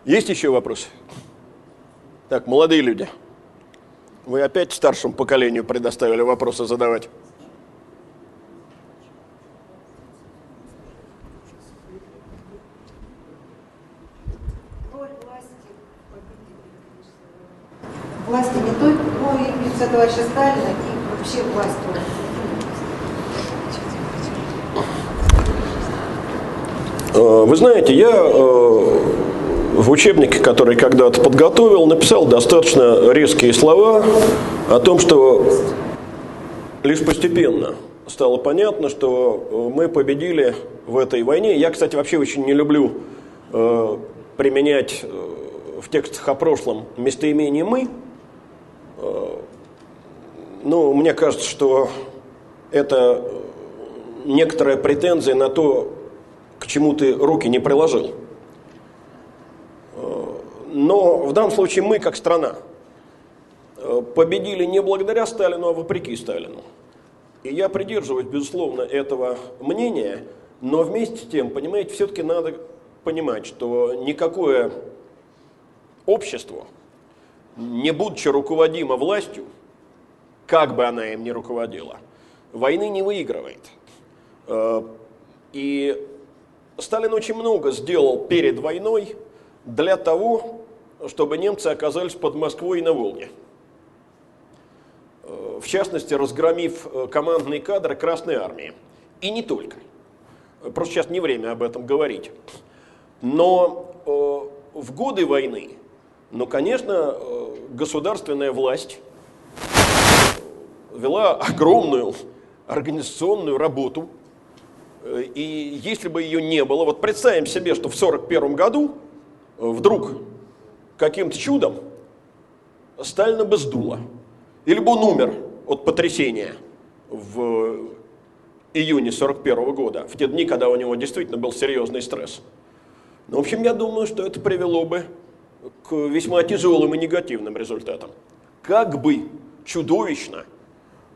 Есть еще вопросы? Так, молодые люди. Вы опять старшему поколению предоставили вопросы задавать. власти не только, и товарища Сталина и вообще власть Э, вы знаете, я э, в учебнике, который когда-то подготовил, написал достаточно резкие слова о том, что лишь постепенно стало понятно, что э, мы победили в этой войне. Я, кстати, вообще очень не люблю применять в текстах о прошлом местоимение «мы». Ну, мне кажется, что это некоторая претензия на то, чему ты руки не приложил. Но в данном случае мы, как страна, победили не благодаря Сталину, а вопреки Сталину. И я придерживаюсь, безусловно, этого мнения, но вместе с тем, понимаете, все-таки надо понимать, что никакое общество, не будучи руководимо властью, как бы она им ни руководила, войны не выигрывает. И Сталин очень много сделал перед войной для того, чтобы немцы оказались под Москвой и на Волге. Э, в частности, разгромив э, командные кадры Красной Армии. И не только. Просто сейчас не время об этом говорить. Но э, в годы войны, ну, конечно, государственная власть вела огромную организационную работу, э, и если бы ее не было, вот представим себе, что в 1941 году э, вдруг каким-то чудом Сталина бы сдуло, или бы он умер от потрясения в июне 41 года, в те дни, когда у него действительно был серьезный стресс. Ну, в общем, я думаю, что это привело бы к весьма тяжелым и негативным результатам. Как бы чудовищно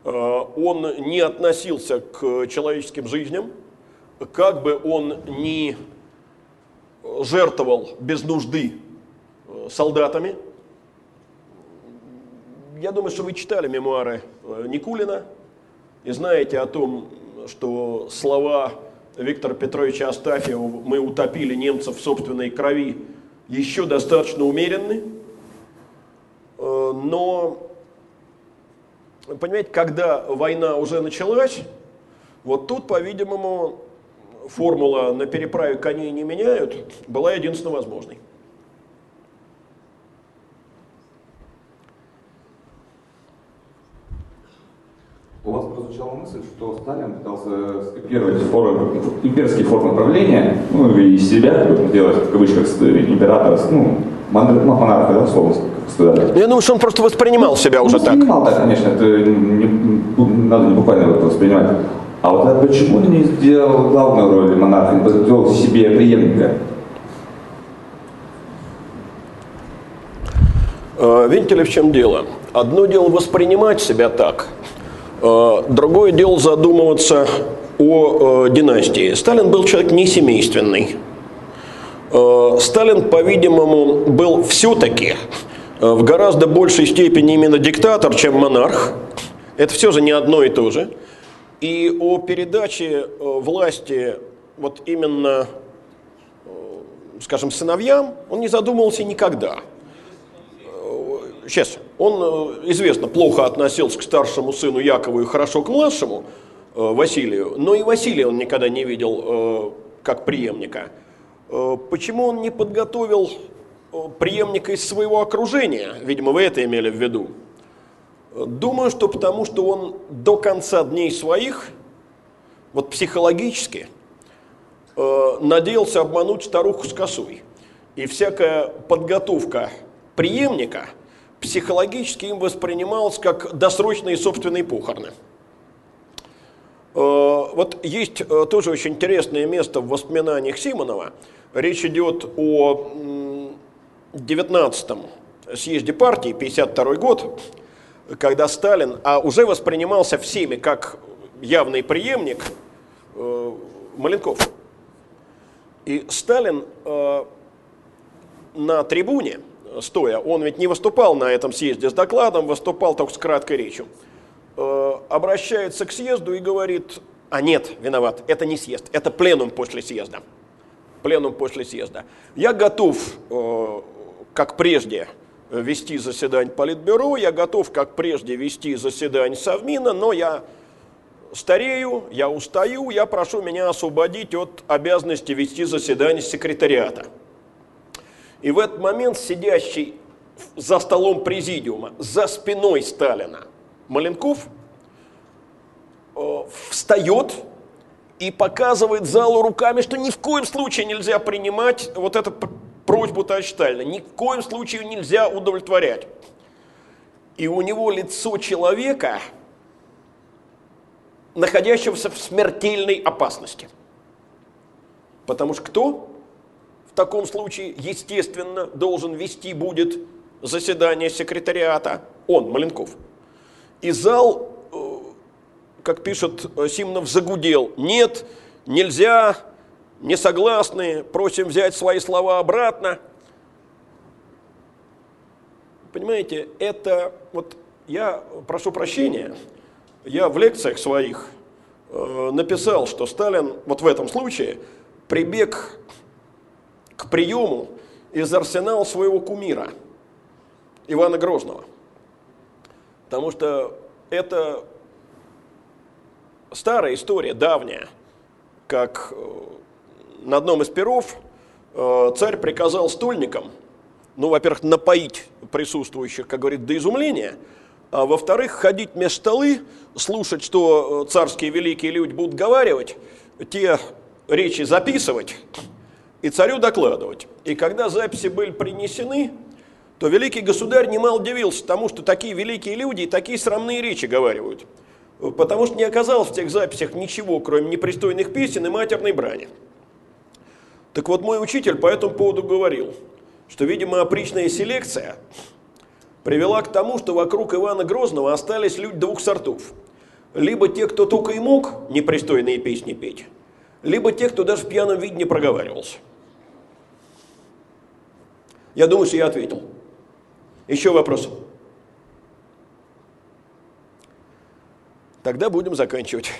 э, он не относился к человеческим жизням, как бы он не жертвовал без нужды э, солдатами. Я думаю, что вы читали мемуары э, Никулина и знаете о том, что слова Виктора Петровича Астафьева «мы утопили немцев в собственной крови» еще достаточно умеренны, э, но, понимаете, когда война уже началась, вот тут, по-видимому, формула «на переправе коней не меняют» была единственно возможной. У вас прозвучала мысль, что Сталин пытался скопировать формы, имперские формы правления, ну и из себя сделать, в кавычках, императора, ну, монарха, да, слово сказать. Я думаю, что он просто воспринимал себя ну, уже воспринимал, так. да, конечно, это не, надо не буквально это воспринимать. А вот а почему не сделал главную роль монарха, не сделал себе преемника? Э, видите ли, в чем дело? Одно дело воспринимать себя так – Э, другое дело задумываться о э, династии. Сталин был человек не семейственный. Сталин, по-видимому, был все-таки в гораздо большей степени именно диктатор, чем монарх. Это все же не одно и то же. И о передаче власти вот именно, скажем, сыновьям он не задумывался никогда – сейчас, он, э, известно, плохо относился к старшему сыну Якову и хорошо к младшему э, Василию, но и Василия он никогда не видел э, как преемника. Почему он не подготовил преемника из своего окружения? Видимо, вы это имели в виду. Думаю, что потому что он до конца дней своих, вот психологически, надеялся обмануть старуху с косой. И всякая подготовка преемника – психологически им воспринималось как досрочные собственные похороны. Э, вот есть э, тоже очень интересное место в воспоминаниях Симонова. Речь идет о 19-м съезде партии, 52 год, когда Сталин, а уже воспринимался всеми как явный преемник э, Маленков. И Сталин на трибуне – стоя, он ведь не выступал на этом съезде с докладом, выступал только с краткой речью, э, обращается к съезду и говорит, а нет, виноват, это не съезд, это пленум после съезда. Пленум после съезда. Я готов, э, как прежде, вести заседание Политбюро, я готов, как прежде, вести заседание Совмина, но я старею, я устаю, я прошу меня освободить от обязанности вести заседание секретариата. И в этот момент сидящий за столом президиума, за спиной Сталина, Маленков э, встает и показывает залу руками, что ни в коем случае нельзя принимать вот эту просьбу Сталина, ни в коем случае нельзя удовлетворять. И у него лицо человека, находящегося в смертельной опасности. Потому что кто? в таком случае, естественно, должен вести будет заседание секретариата он, Маленков. И зал, э, как пишет Симонов, загудел. Нет, нельзя, не согласны, просим взять свои слова обратно. Понимаете, это вот я прошу прощения, я в лекциях своих э, написал, что Сталин вот в этом случае прибег к приему из арсенала своего кумира, Ивана Грозного. Потому что это старая история, давняя, как э, на одном из перов э, царь приказал стольникам ну, во-первых, напоить присутствующих, как говорит, до изумления, а во-вторых, ходить меж столы, слушать, что царские великие люди будут говаривать, те речи записывать и царю докладывать. И когда записи были принесены, то великий государь немало удивился тому, что такие великие люди и такие срамные речи говаривают. Потому что не оказалось в тех записях ничего, кроме непристойных песен и матерной брани. Так вот, мой учитель по этому поводу говорил, что, видимо, опричная селекция привела к тому, что вокруг Ивана Грозного остались люди двух сортов. Либо те, кто только и мог непристойные песни петь, либо те, кто даже в пьяном виде не проговаривался. Я думаю, что я ответил. Еще вопрос? Тогда будем заканчивать.